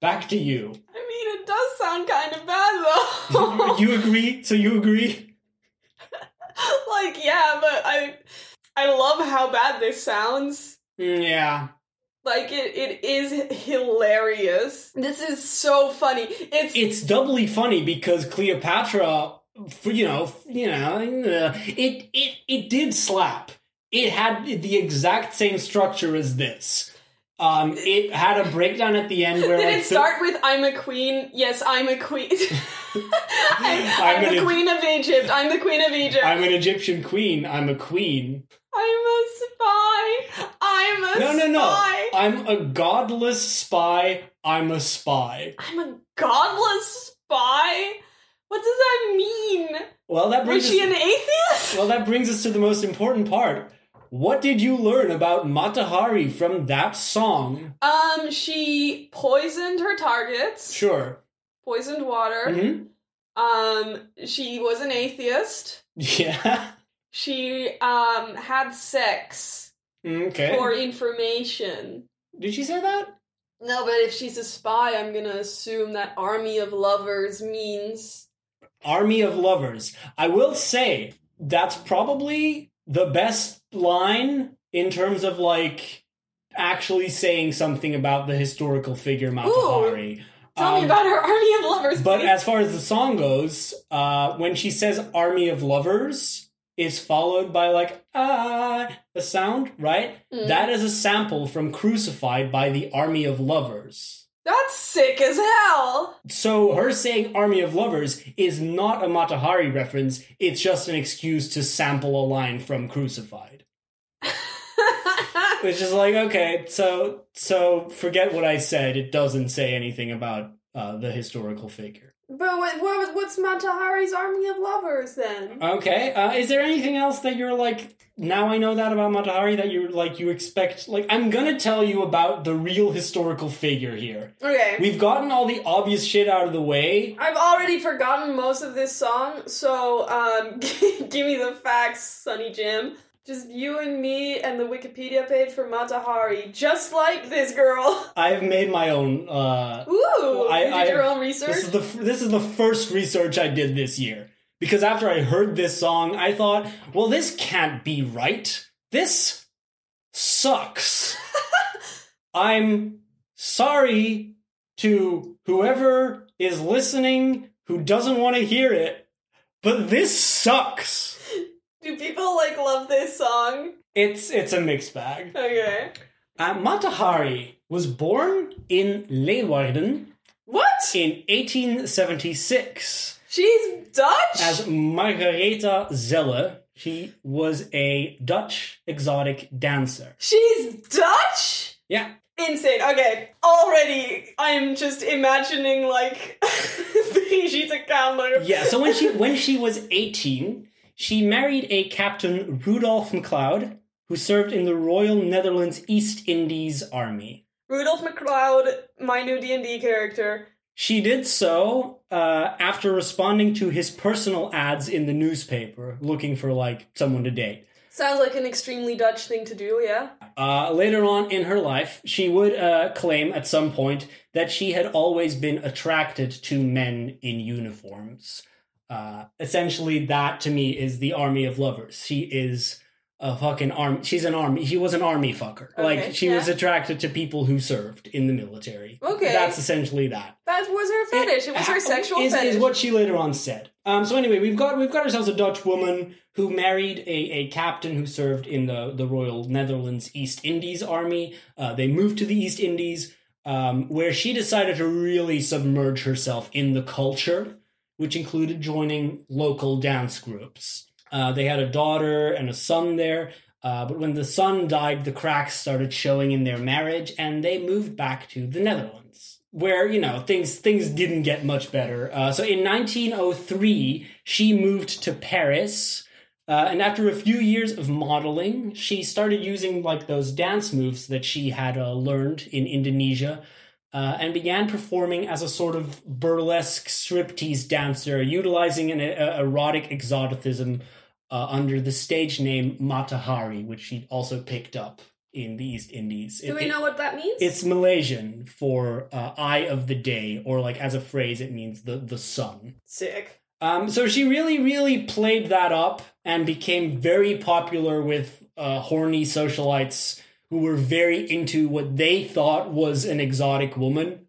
Back to you. I mean, it does sound kind of bad though. you agree? So you agree? like, yeah, but I, I love how bad this sounds. Mm, Yeah. Like it, it is hilarious. This is so funny. It's it's doubly funny because Cleopatra, you know, you know, uh, it it it did slap. It had the exact same structure as this. Um, it had a breakdown at the end where Did like, it start with "I'm a queen"? Yes, I'm a queen. I'm, I'm I'm the queen of Egypt. I'm the queen of Egypt. I'm an Egyptian queen. I'm a queen. I'm a spy. I'm a No, no, no. spy. I'm a godless spy. I'm a spy. I'm a godless spy. What does that mean? Well, that Was she us, an atheist? well that brings us to the most important part. What did you learn about Mata Hari from that song? Um, she poisoned her targets. Sure. Poisoned water. hmm Um, she was an atheist. Yeah. She um had sex Okay. for information. Did she say that? No, but if she's a spy, I'm gonna assume that army of lovers means Army of Lovers. I will say that's probably the best line in terms of like actually saying something about the historical figure Mata Hari. tell me Um, about her army of lovers. But please. as far as the song goes, uh, when she says "Army of Lovers," is followed by like ah the sound, right? Mm. That is a sample from "Crucified" by the Army of Lovers. That's sick as hell. So her saying "Army of Lovers" is not a Mata Hari reference. It's just an excuse to sample a line from "Crucified." Which is like okay, so so forget what I said. It doesn't say anything about uh, the historical figure. But what, what, what's Mata Hari's army of lovers then? Okay. Uh, is there anything else that you're like? Now I know that about Mata Hari that you're like you expect. Like I'm gonna tell you about the real historical figure here. Okay. We've gotten all the obvious shit out of the way. I've already forgotten most of this song, so um, give me the facts, Sonny Jim. Just you and me and the Wikipedia page for Mata Hari, just like this girl. I've made my own. Uh, Ooh, I- you did I- your own research. this is the this is the first research I did this year because after I heard this song, I thought, well, this can't be right. This sucks. I'm sorry to whoever is listening who doesn't want to hear it, but this sucks. Do people like love this song? It's it's a mixed bag. Okay. Uh, Mata Hari was born in Leeuwarden What? in 1876 She's Dutch? as Margaretha Zelle. She was a Dutch exotic dancer. She's Dutch? Yeah, Insane. Okay. Already, I'm just imagining like Brigitte Kamer. yeah. So when she when she was 18, she married a Captain Rudolf MacLeod, who served in the Royal Netherlands East Indies Army. Rudolf MacLeod, my new D&D character. She did so uh, after responding to his personal ads in the newspaper, looking for like someone to date. Sounds like an extremely Dutch thing to do, yeah? Uh, later on in her life, she would uh, claim at some point that she had always been attracted to men in uniforms. Uh, essentially, that to me is the army of lovers. She is a fucking arm. She's an army. She was an army fucker. Okay, like she was attracted to people who served in the military. Okay. that's essentially that. That was her fetish. It was her sexual is, fetish. is what she later on said. Um, so anyway, we've got we've got ourselves a Dutch woman who married a, a captain who served in the the Royal Netherlands East Indies Army. Uh, they moved to the East Indies, um, where she decided to really submerge herself in the culture, which included joining local dance groups. Uh, they had a daughter and a son there. Uh, but when the son died, the cracks started showing in their marriage, and they moved back to the Netherlands, where you know things things didn't get much better. Uh, so in 1903, she moved to Paris, uh, and after a few years of modeling, she started using like those dance moves that she had uh, learned in Indonesia. Uh, and began performing as a sort of burlesque striptease dancer, utilizing an uh, erotic exoticism uh, under the stage name Mata Hari, which she also picked up in the East Indies. Do It- we it- know what that means? It's Malaysian for uh, "eye of the day," or like as a phrase, it means the the sun. sick. Um, so she really, really played that up and became very popular with uh, horny socialites who were very into what they thought was an exotic woman,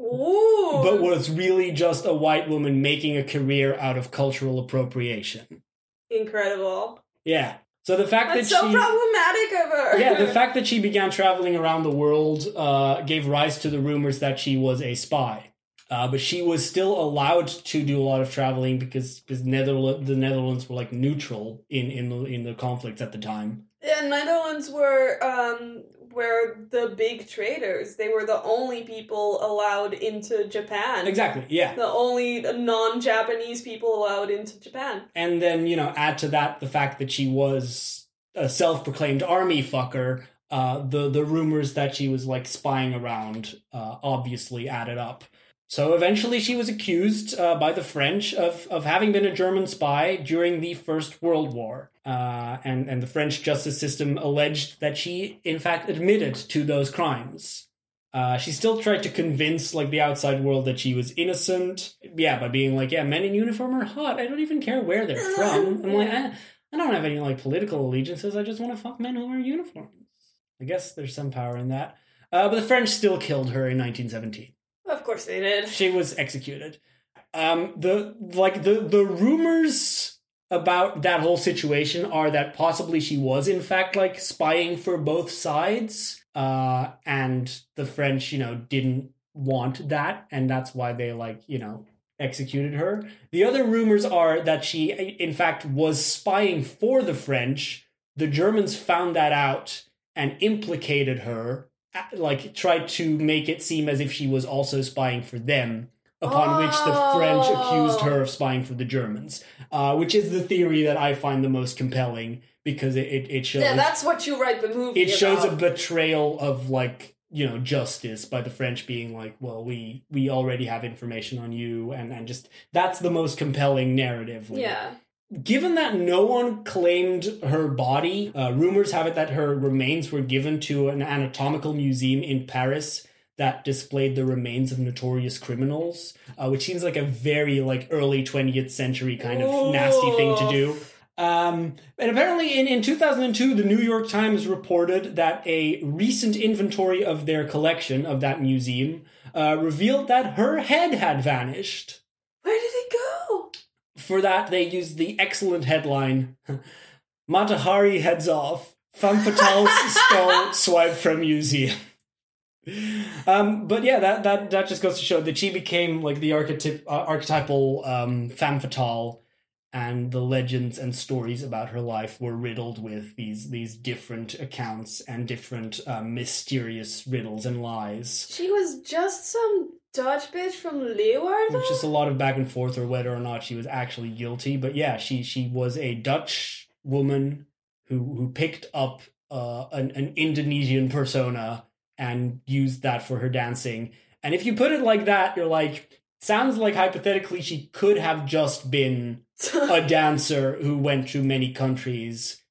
Ooh. but was really just a white woman making a career out of cultural appropriation. incredible. Yeah. So the fact That's that so she, problematic of her. yeah, the fact that she began traveling around the world uh, gave rise to the rumors that she was a spy. Uh, but she was still allowed to do a lot of traveling because, because Netherlands, the Netherlands were like neutral in in the in the conflicts at the time. Yeah, Netherlands were um were the big traders. They were the only people allowed into Japan. Exactly. Yeah. The only non-Japanese people allowed into Japan. And then you know, add to that the fact that she was a self-proclaimed army fucker. Uh, the the rumors that she was like spying around uh, obviously added up. So eventually, she was accused uh, by the French of, of having been a German spy during the First World War. Uh, and, and the French justice system alleged that she, in fact, admitted to those crimes. Uh, she still tried to convince like the outside world that she was innocent. Yeah, by being like, yeah, men in uniform are hot. I don't even care where they're from. I'm like, I, I don't have any like political allegiances. I just want to fuck men who wear uniforms. I guess there's some power in that. Uh, but the French still killed her in 1917 Of course they did. she was executed. Um, the like the the rumors about that whole situation are that possibly she was in fact like spying for both sides, uh, and the French, you know, didn't want that, and that's why they like you know executed her. The other rumors are that she, in fact, was spying for the French. The Germans found that out and implicated her like tried to make it seem as if she was also spying for them upon which the french Oh. accused her of spying for the germans uh, which is the theory that i find the most compelling because it, it, it shows Yeah, that's what you write the movie it shows a betrayal of like you know justice by the french being like well we we already have information on you and and just that's the most compelling narrative yeah. Given that no one claimed her body, uh, rumors have it that her remains were given to an anatomical museum in Paris that displayed the remains of notorious criminals, uh, which seems like a very like early 20th century kind of nasty thing to do. Um, and apparently, in, in 2002, the New York Times reported that a recent inventory of their collection of that museum uh, revealed that her head had vanished. Where did it go? For that, they used the excellent headline Mata Hari heads off. Femme Fatale's skull swiped from museum. Um, but yeah, that, that that just goes to show that she became like the archetyp- uh, archetypal um, femme fatale, and the legends and stories about her life were riddled with these these different accounts and different um, mysterious riddles and lies. She was just some Dutch bitch from Leeuwarden? It's just a lot of back and forth or whether or not she was actually guilty. But yeah, she she was a Dutch woman who who picked up uh, an, an Indonesian persona and used that for her dancing. And if you put it like that, you're like, sounds like hypothetically she could have just been a dancer who went to many countries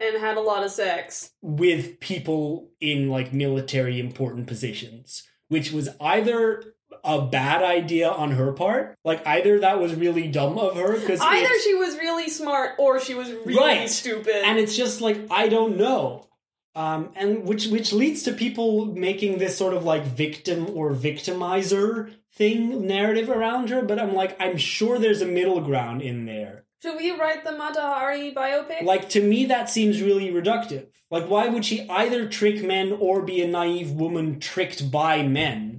and had a lot of sex. with people in like military important positions, which was either a bad idea on her part. Like either that was really dumb of her because Either she was really smart or she was really Right. stupid. and it's just like I don't know. Um, and which which leads to people making this sort of like victim or victimizer thing narrative around her. But I'm like, I'm sure there's a middle ground in there. Should we write the Mata Hari biopic? Like to me, that seems really reductive. Like, why would she either trick men or be a naive woman tricked by men?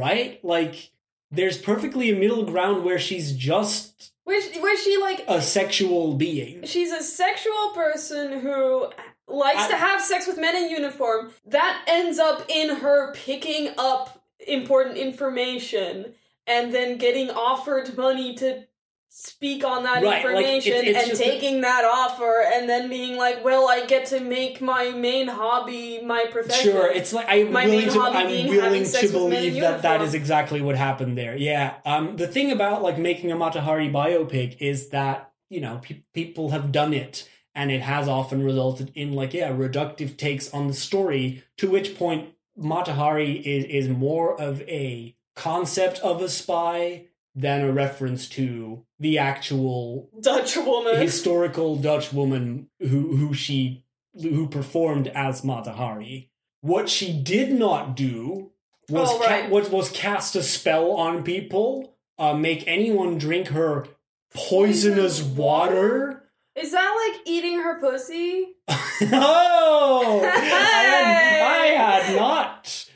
Right? Like, there's perfectly a middle ground where she's just Where, she- where she like a sexual being. she's a sexual person who likes I- to have sex with men in uniform. That ends up in her picking up important information and then getting offered money to speak on that Right, like, information it's- it's and just a- taking that offer and then being like, "Well, I get to make my main hobby my profession." Sure, it's like I'm My willing to I'm willing to sex with men in believe that that is exactly what happened there. Yeah. Um the thing about like making a Mata Hari biopic is that, you know, pe- people have done it and it has often resulted in like yeah, reductive takes on the story to which point Mata Hari is is more of a concept of a spy than a reference to the actual Dutch woman. historical Dutch woman who who she who performed as Mata Hari. What she did not do was Oh, right. what was cast a spell on people, uh, make anyone drink her poisonous Poisonous water. Is that like eating her pussy? oh, I, had, I had not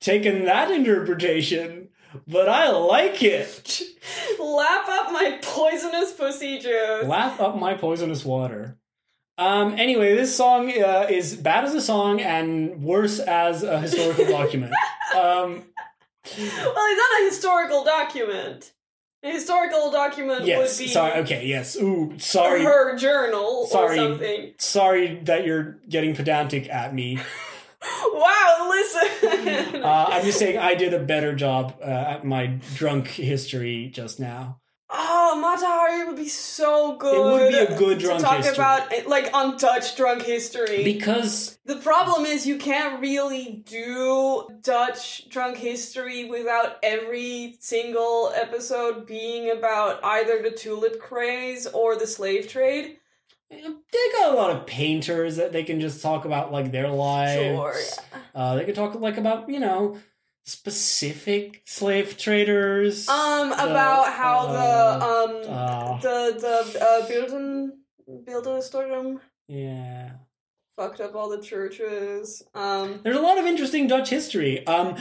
taken that interpretation, but I like it. Lap up my poisonous pussy juice. Lap up my poisonous water. Um, anyway, this song uh, is bad as a song and worse as a historical document. Um, Well, it's not a historical document. A historical document yes, would be sorry. Okay, yes. Ooh, sorry. her journal Sorry. or something. Sorry that you're getting pedantic at me. Listen. Uh, I'm just saying I did a better job uh, at my drunk history just now. oh, Mata Hari would be so good. It would be a good drunk to talk history. about it, like on Dutch drunk history. Because The problem is you can't really do Dutch drunk history without every single episode being about either the tulip craze or the slave trade. they got a lot of painters that they can just talk about like their lives. Sure. Uh, they could talk like about you know specific slave traders. Um, the, about how uh, the um uh, the the uh, Bilden Bildenhistorium yeah. fucked up all the churches. Um, There's a lot of interesting Dutch history. Um,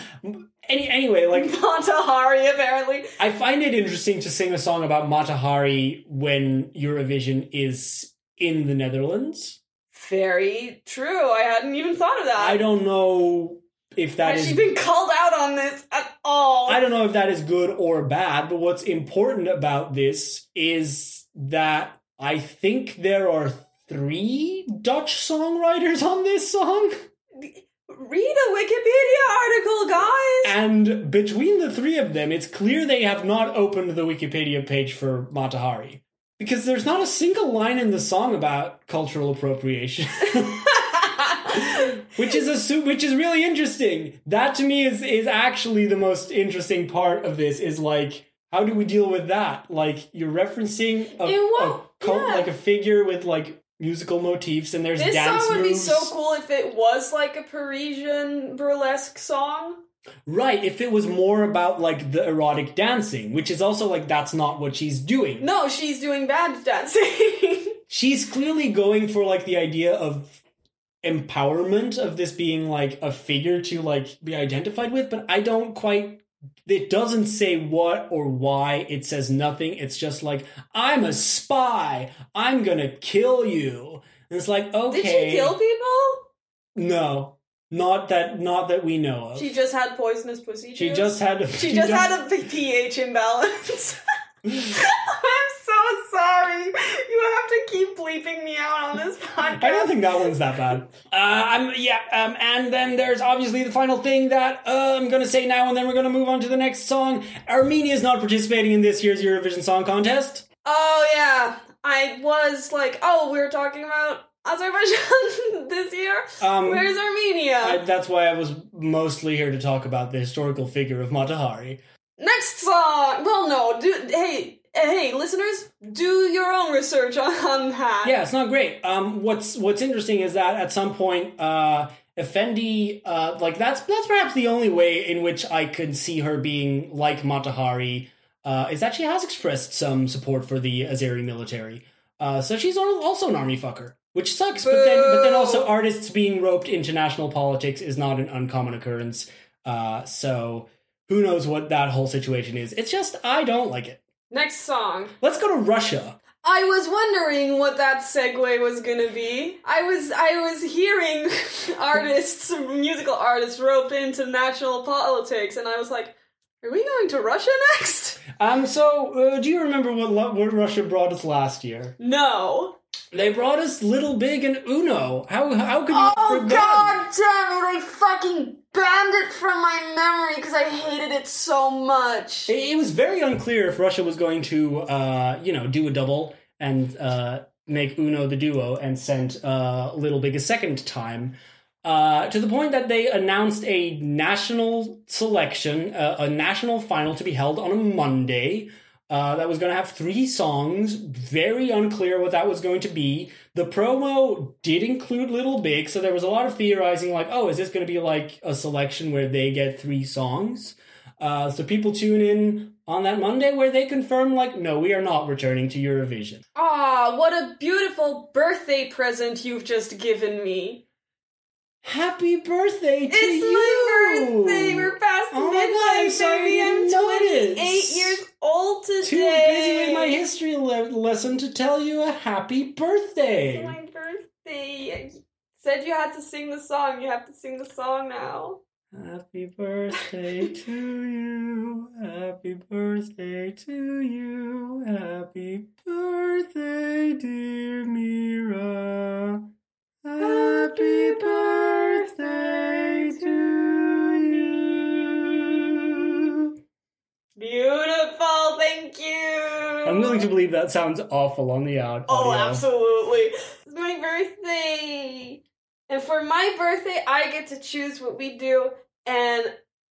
any anyway, like Mata Hari apparently. I find it interesting to sing a song about Mata Hari when Eurovision is in the Netherlands. Very true. I hadn't even thought of that. I don't know if that Has is she been called out on this at all? I don't know if that is good or bad, but what's important about this is that I think there are three Dutch songwriters on this song. Read a Wikipedia article, guys. And between the three of them, it's clear they have not opened the Wikipedia page for Mata Hari. Because there's not a single line in the song about cultural appropriation. which is a su- which is really interesting. That to me is is actually the most interesting part of this is like how do we deal with that? Like you're referencing a, a cult, yeah. like a figure with like musical motifs and there's this dance song would be so cool if it was like a Parisian burlesque song. Right, if it was more about like the erotic dancing, which is also like that's not what she's doing. No, she's doing bad dancing. She's clearly going for like the idea of empowerment of this being like a figure to like be identified with, but I don't quite it doesn't say what or why. It says nothing. It's just like I'm a spy. I'm going to kill you. And it's like, okay. Did she kill people? No. Not that not that we know of. She just had poisonous pussy She juice? just had She just had a pH imbalance. I'm so sorry. You have to keep bleeping me out on this podcast. I don't think that one's that bad. Uh, I'm yeah, um, and then there's obviously the final thing that uh, I'm gonna say now, and then we're gonna move on to the next song. Armenia is not participating in this year's Eurovision Song Contest. Oh yeah, I was like, oh, we were talking about Azerbaijan this year. Um, Where's Armenia? I, that's why I was mostly here to talk about the historical figure of Mata Hari. Next song. Well, no. Do hey hey listeners, do your own research on, on that. Yeah, it's not great. Um, what's what's interesting is that at some point, uh, Efendi, uh, like that's that's perhaps the only way in which I could see her being like Mata Hari, uh, is that she has expressed some support for the Azeri military. Uh, so she's also an army fucker, which sucks. But then, but then also artists being roped into national politics is not an uncommon occurrence. Uh, so who knows what that whole situation is? It's just I don't like it. Next song. Let's go to Russia. I was wondering what that segue was gonna be. I was I was hearing artists, musical artists, rope into national politics, and I was like, "Are we going to Russia next?" Um, so uh, do you remember what, what Russia brought us last year? No. They brought us Little Big and Uno. How how could you Oh forget? god damn it! I fucking banned it from my memory because I hated it so much. It, it was very unclear if Russia was going to, uh, you know, do a double and uh, make Uno the duo and send uh, Little Big a second time. Uh, to the point that they announced a national selection, uh, a national final to be held on a Monday. Uh, that was going to have three songs. Very unclear what that was going to be. The promo did include Little Big, so there was a lot of theorizing, like, oh, is this going to be like a selection where they get three songs? Uh, so people tune in on that Monday where they confirm, like, no, we are not returning to Eurovision. Ah, what a beautiful birthday present you've just given me. Happy birthday to It's you! my birthday. We're past Oh my God, I'm midnight, sorry. I'm didn't 28 notice. years old today. Too busy with my history le- lesson to tell you a happy birthday. It's my birthday. I said you had to sing the song. You have to sing the song now. Happy birthday to you. Happy birthday to you. Happy birthday, dear Mira. Happy birthday to you. Beautiful. Thank you. I'm willing to believe that sounds awful on the out. Oh, audio. absolutely. It's my birthday. And for my birthday, I get to choose what we do, and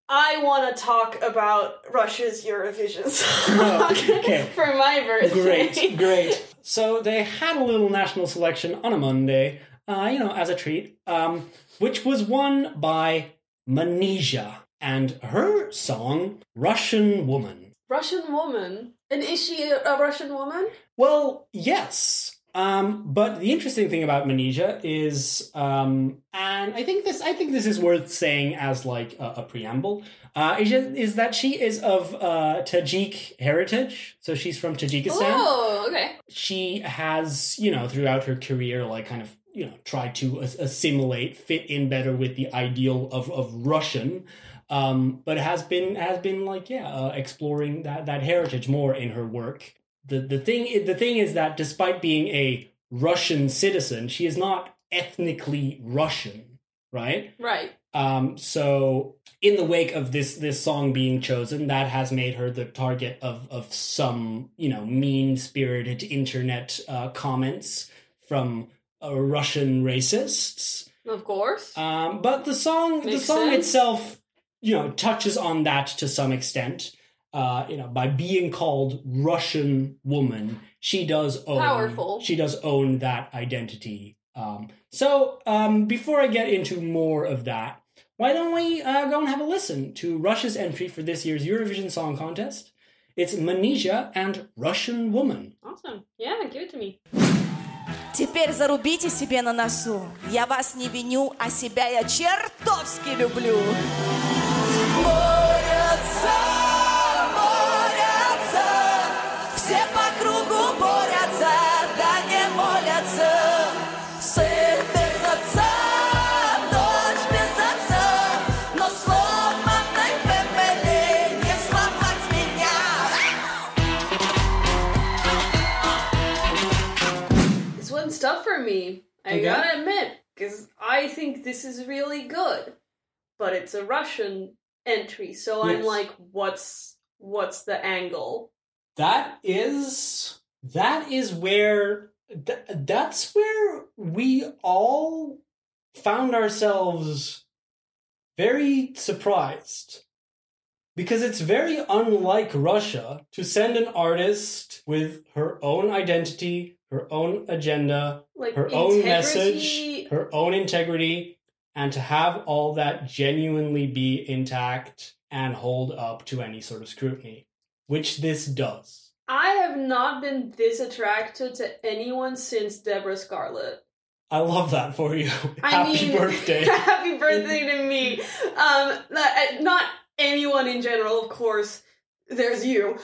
I want to talk about Russia's Eurovision song Oh, okay. for my birthday. Great, great. So they had a little national selection on a Monday, uh, you know, as a treat, um, which was won by Manizha and her song "Russian Woman." Russian woman. And is she a, a Russian woman? Well, yes. Um, but the interesting thing about Manizha is, um, and I think this, I think this is worth saying as like a, a preamble, uh, is, is that she is of uh, Tajik heritage. So she's from Tajikistan. Oh, okay. she has, you know, throughout her career, like kind of, you know, try to assimilate, fit in better with the ideal of, of Russian. Um, but has been has been like yeah, uh, exploring that that heritage more in her work. The the thing the thing is that despite being a Russian citizen, she is not ethnically Russian, right? Right. Um, so in the wake of this this song being chosen, that has made her the target of of some you know mean spirited internet uh, comments from uh, Russian racists. Of course. Um, but the song the song sense. itself, you know, touches on that to some extent. Uh, you know, by being called Russian woman, she does own Powerful. she does own that identity. Um, so um, before I get into more of that, why don't we uh, go and have a listen to Russia's entry for this year's Eurovision Song Contest? It's Manizha and Russian Woman. awesome. Yeah, give it to me. Теперь зарубите себе на носу. Я вас не виню, а себя я чертовски люблю. Борются, me. I Okay. gotta admit, because I think this is really good, but it's a Russian entry, so I'm like, what's what's the angle? That is that is where th- that's where we all found ourselves very surprised because it's very unlike Russia to send an artist with her own identity, her own agenda, Like her own message, her own integrity, and to have all that genuinely be intact and hold up to any sort of scrutiny, which this does. I have not been this attracted to anyone since Debrah Scarlett. I love that for you. I Happy mean, birthday. happy birthday to me. Um, not, not anyone in general, of course. There's you,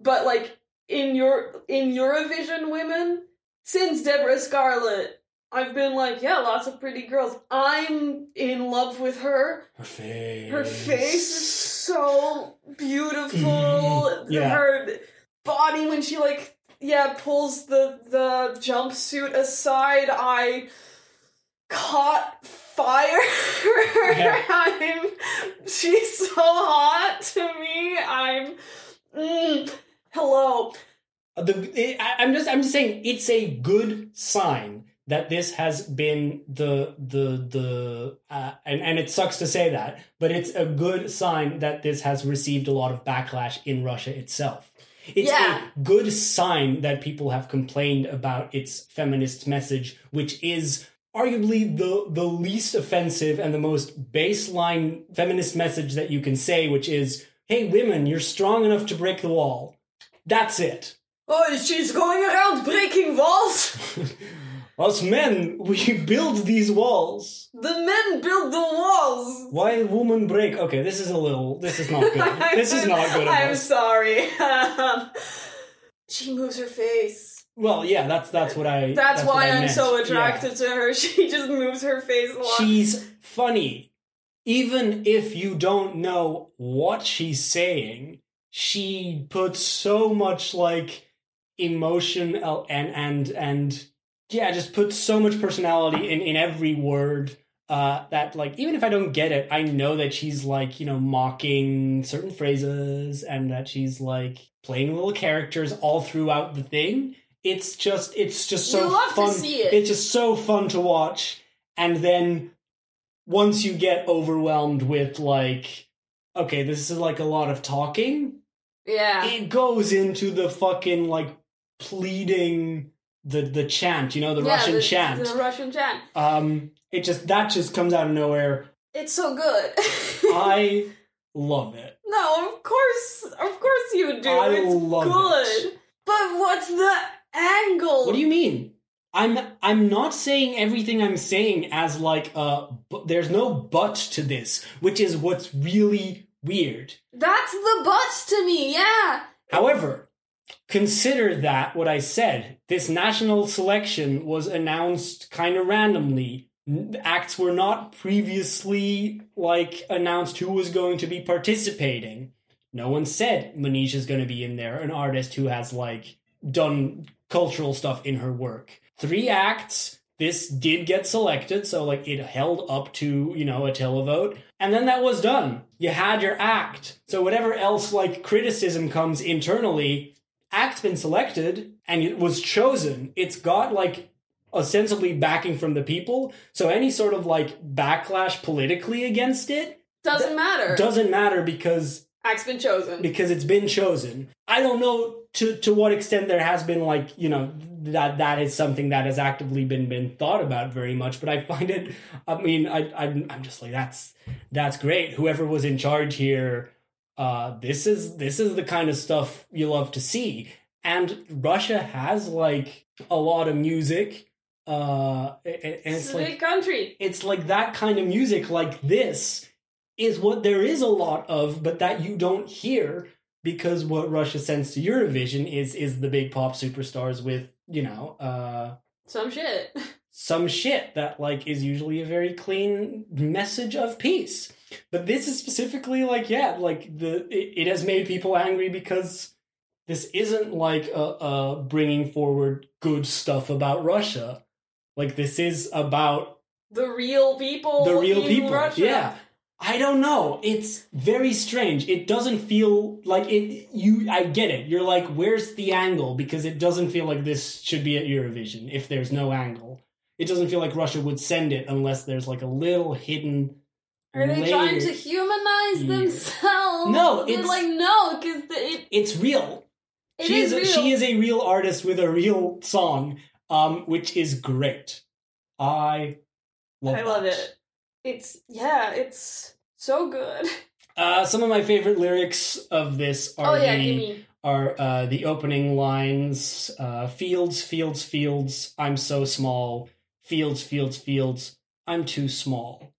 but like in your in Eurovision women, since Debrah Scarlett, I've been like, yeah, lots of pretty girls. I'm in love with her. Her face. Her face is so beautiful. Mhm. Yeah. Her body when she like yeah pulls the the jumpsuit aside, I caught fire. Yeah. I'm she's so hot to me. I'm mm, hello. The I'm just I'm just saying it's a good sign that this has been the the the uh, and and it sucks to say that, but it's a good sign that this has received a lot of backlash in Russia itself. It's Yeah. a good sign that people have complained about its feminist message, which is arguably the the least offensive and the most baseline feminist message that you can say, which is, "Hey, women, you're strong enough to break the wall." That's it. Oh, she's going around breaking walls. Us men, we build these walls. The men build the walls. Why women break? Okay, this is a little. This is not good. this is not good. I'm us. sorry. She moves her face. Well, yeah, that's that's what I. That's, what why I I'm meant. so Yeah. attracted to her. She just moves her face a lot. She's funny. Even if you don't know what she's saying, she puts so much like emotion and and and yeah, just puts so much personality in in every word. Uh, that like even if I don't get it, I know that she's like you know mocking certain phrases and that she's like playing little characters all throughout the thing. It's just it's just so You love to fun. see it. It's just so fun to watch. And then once you get overwhelmed with like, okay, this is like a lot of talking, yeah. it goes into the fucking like pleading the the chant, you know, the Yeah, Russian the, chant. The Russian chant. um, it just that just comes out of nowhere. It's so good. I love it. no, of course, of course you do. I it's love good. it. But what's the angle? What do you mean? I'm I'm not saying everything I'm saying as like uh bu- there's no but to this, which is what's really weird. That's the but to me. Yeah. However, consider that what I said. This national selection was announced kind of randomly. Acts were not previously like announced who was going to be participating. No one said Manizha's going to be in there, an artist who has like done cultural stuff in her work. Three acts. This did get selected, so like it held up to, you know, a televote. And then that was done. You had your act. So whatever else like criticism comes internally, act's been selected and it was chosen. It's got like ostensibly backing from the people. So any sort of like backlash politically against it Doesn't matter. doesn't matter because Act's been chosen. because it's been chosen. I don't know to to what extent there has been like you know that that is something that has actively been been thought about very much. But I find it. I mean, I I'm, I'm just like that's that's great. Whoever was in charge here, uh, this is this is the kind of stuff you love to see. And Russia has like a lot of music. Uh, and it's it's a big country. it's like that kind of music like this is what there is a lot of but that you don't hear because what Russia sends to Eurovision is is the big pop superstars with you know uh Some shit. some shit that like is usually a very clean message of peace but this is specifically like yeah like the it, it has made people angry because this isn't like a, a bringing forward good stuff about Russia like this is about The real people. the real people. Russia. Yeah. I don't know. It's very strange. It doesn't feel like it you I get it. You're like where's the angle because it doesn't feel like this should be at Eurovision if there's no angle. It doesn't feel like Russia would send it unless there's like a little hidden Are they trying to humanize Yeah. themselves? No, They're it's- like no, because it, It's real. it she is is, a, real. she is a real artist with a real song, um, which is great. I love I love it. It's yeah, it's so good. Uh, some of my favorite lyrics of this are oh yeah, the are uh, the opening lines: uh, "Fields, fields, fields. I'm so small. Fields, fields, fields. I'm too small."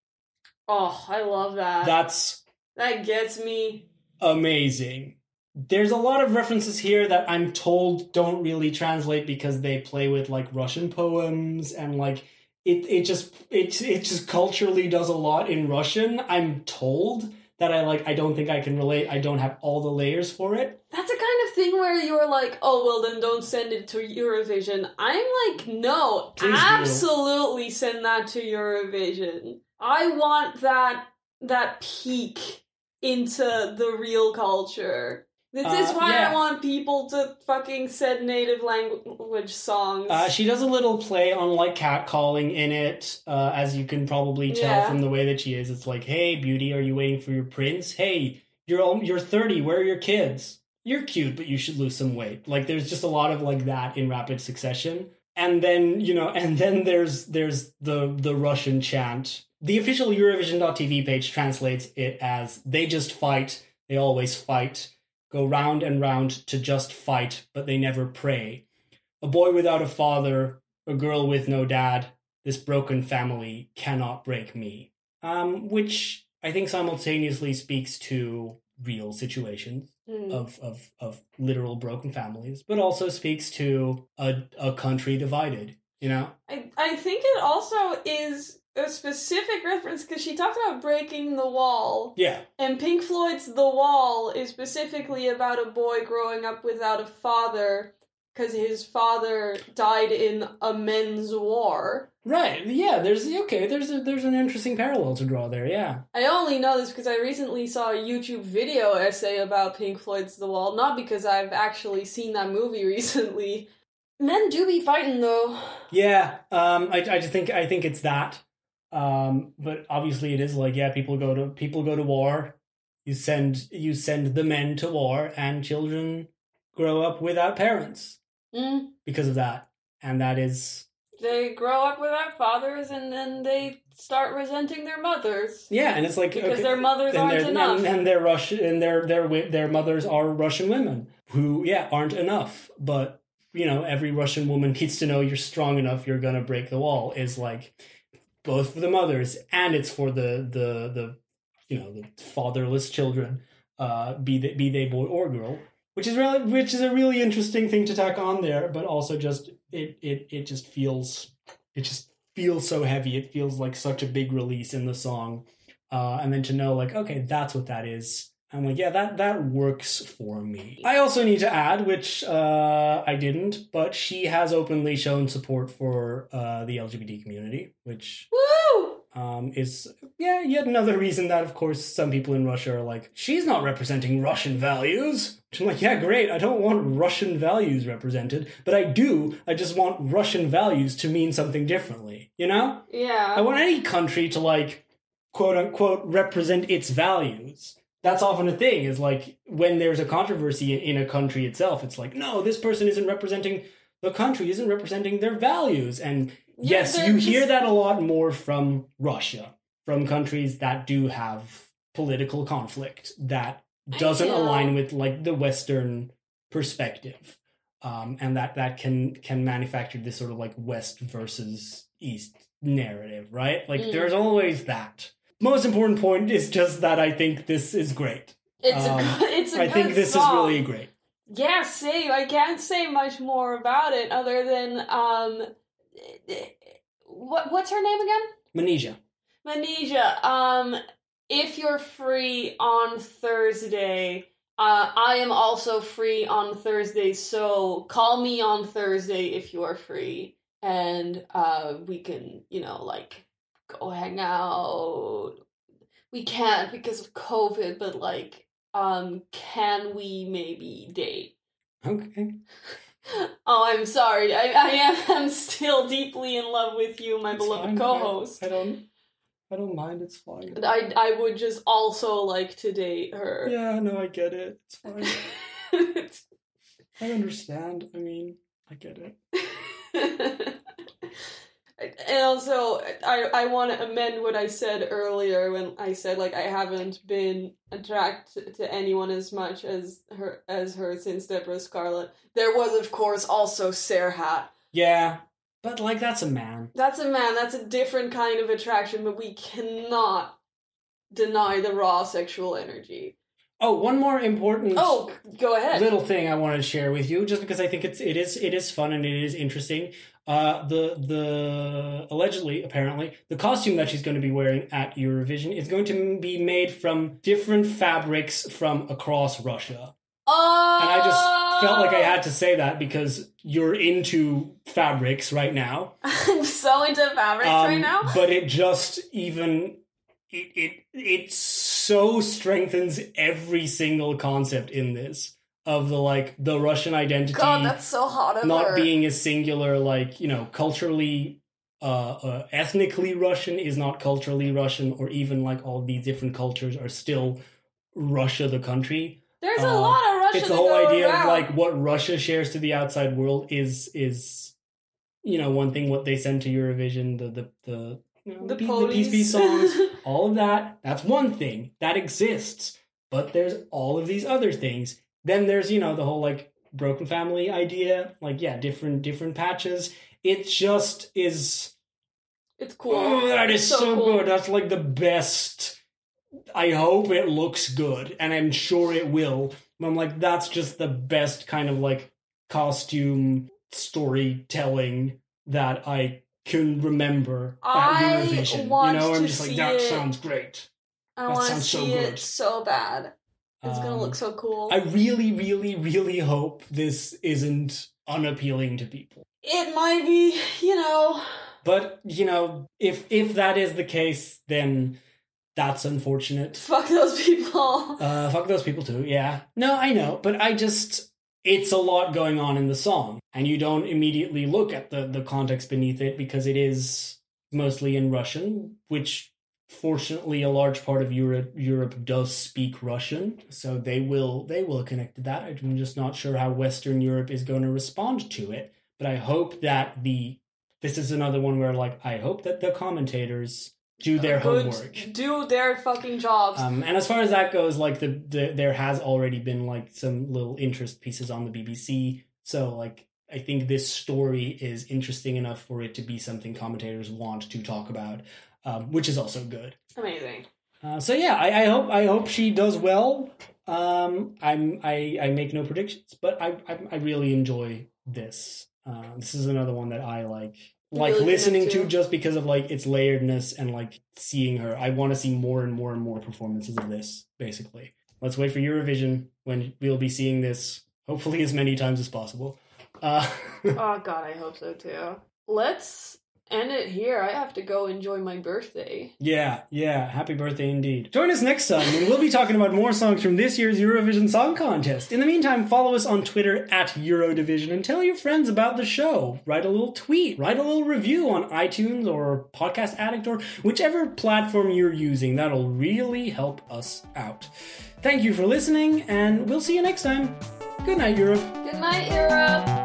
Oh, I love that. That's that gets me. amazing. There's a lot of references here that I'm told don't really translate because they play with like Russian poems and like it it just it it just culturally does a lot in Russian. I'm told that I like I don't think I can relate. I don't have all the layers for it. That's a thing where you're like, oh well, then don't send it to Eurovision. I'm like, no, Please do. absolutely send that to Eurovision. I want that that peek into the real culture. This is Uh, why yeah. I want people to fucking send native language songs. Uh, she does a little play on like catcalling in it, uh, as you can probably tell Yeah. from the way that she is. It's like, "Hey, beauty, are you waiting for your prince? Hey, you're you're thirty. Where are your kids? You're cute, but you should lose some weight." Like, there's just a lot of like that in rapid succession. And then you know, and then there's there's the the Russian chant. The official Eurovision.tv page translates it as "They just fight. They always fight. Go round and round to just fight, but they never pray." a boy without a father, a girl with no dad, this broken family cannot break me. Um, which I think simultaneously speaks to real situations Hmm. of, of, of literal broken families, but also speaks to a, a country divided, you know? I, I think it also is a specific reference because she talked about breaking the wall. Yeah. And Pink Floyd's The Wall is specifically about a boy growing up without a father because his father died in a men's war. Right. Yeah, there's okay, there's a, there's an interesting parallel to draw there, yeah. I only know this because I recently saw a YouTube video essay about Pink Floyd's The Wall, not because I've actually seen that movie recently. Men do be fighting though. Yeah, um, I, I just think I think it's that. Um, but obviously, it is like yeah, people go to people go to war. You send you send the men to war, and children grow up without parents Mm. because of that, and that is They grow up without fathers and then they start resenting their mothers. yeah, and it's like Because okay, their mothers aren't enough. and, and their Russian and their their their mothers are Russian women who yeah aren't enough, but you know every Russian woman needs to know you're strong enough, you're gonna break the wall. Is like both for the mothers and it's for the the the you know the fatherless children, uh, be they be they boy or girl, which is really which is a really interesting thing to tack on there, but also just it it it just feels it just feels so heavy. It feels like such a big release in the song, uh, and then to know like okay that's what that is. I'm like, yeah, that that works for me. I also need to add, which uh, I didn't, but she has openly shown support for uh, the LGBT community, which Woo! Um, is yeah yet another reason that of course some people in Russia are like she's not representing Russian values. Which I'm like yeah great I don't want Russian values represented, but I do I just want Russian values to mean something differently. You know Yeah. I want any country to like quote unquote represent its values. That's often a thing is like when there's a controversy in a country itself, it's like, no, this person isn't representing the country, isn't representing their values. And yes, you hear that a lot more from Russia, from countries that do have political conflict that doesn't align with like the Western perspective. Um, and that that can can manufacture this sort of like West versus East narrative, right? Like Mm. there's always that. Most important point is just that I think this is great. It's Um, a good, it's a I good think this song. is really great. Yeah, same. I can't say much more about it other than um what what's her name again? Manizha. Manizha. Um if you're free on Thursday, uh I am also free on Thursday, so call me on Thursday if you are free and uh we can, you know, like go hang out. We can't because of COVID, but like um can we maybe date? Okay. Oh, I'm sorry. I, I am I'm still deeply in love with you, my It's beloved fine. co-host. I, I don't I don't mind. It's fine. I I would just also like to date her. Yeah, no, I get it. It's fine. I understand. I mean, I get it. and also, I I want to amend what I said earlier when I said like I haven't been attracted to anyone as much as her as her since Debrah Scarlett. There was, of course, also Serhat. Yeah, but like that's a man. That's a man. That's a different kind of attraction, but we cannot deny the raw sexual energy. Oh, one more important. Oh, go ahead. little thing I want to share with you, just because I think it's it is it is fun and it is interesting. Uh, the the allegedly apparently the costume that she's going to be wearing at Eurovision is going to be made from different fabrics from across Russia, Oh, and I just felt like I had to say that because you're into fabrics right now. I'm so into fabrics Um, right now. But it just even it it it so strengthens every single concept in this of the like the Russian identity God, that's so hot of not her. being a singular like you know culturally uh, uh ethnically russian is not culturally russian or even like all these different cultures are still russia the country There's a uh, lot of Russia. it's the whole idea around. of like what russia shares to the outside world is is you know one thing what they send to eurovision the the the you know, the the, the peace peace songs all of that that's one thing that exists but there's all of these other things then there's you know the whole like broken family idea like yeah different different patches it just is it's cool. oh that is It's so, cool. good that's like the best i hope it looks good and i'm sure it will i'm like that's just the best kind of like costume storytelling that i can remember I eurovision want you know i'm to just like that it. sounds great I that want to sounds so see good. it so bad. It's gonna Um, look so cool. I really, really, really hope this isn't unappealing to people. it might be, you know. But you know, if if that is the case, then that's unfortunate. Fuck those people. Uh, fuck those people too. Yeah. No, I know, but I just it's a lot going on in the song, and you don't immediately look at the the context beneath it because it is mostly in Russian, which fortunately a large part of Europe Europe does speak Russian, so they will they will connect to that. I'm just not sure how Western Europe is going to respond to it, but I hope that the this is another one where like I hope that the commentators do their Good- homework. Do their fucking jobs. Um, and as far as that goes, like the, the there has already been like some little interest pieces on the BBC. So like I think this story is interesting enough for it to be something commentators want to talk about, um, which is also good. Amazing. Uh, so yeah, I, I hope I hope she does well. Um, I'm I, I make no predictions, but I I, I really enjoy this. Uh, this is another one that I like like Really listening to just because of like its layeredness and like seeing her. I want to see more and more and more performances of this. Basically, let's wait for Eurovision when we'll be seeing this. Hopefully, as many times as possible. Uh, oh god, I hope so too. Let's end it here. I have to go enjoy my birthday. Yeah, yeah. Happy birthday indeed. Join us next time when we'll be talking about more songs from this year's Eurovision Song Contest. In the meantime, follow us on Twitter at Eurodivision and tell your friends about the show. Write a little tweet, write a little review on iTunes or Podcast Addict or whichever platform you're using. That'll really help us out. Thank you for listening, and we'll see you next time. Good night, Europe. Good night, Europe.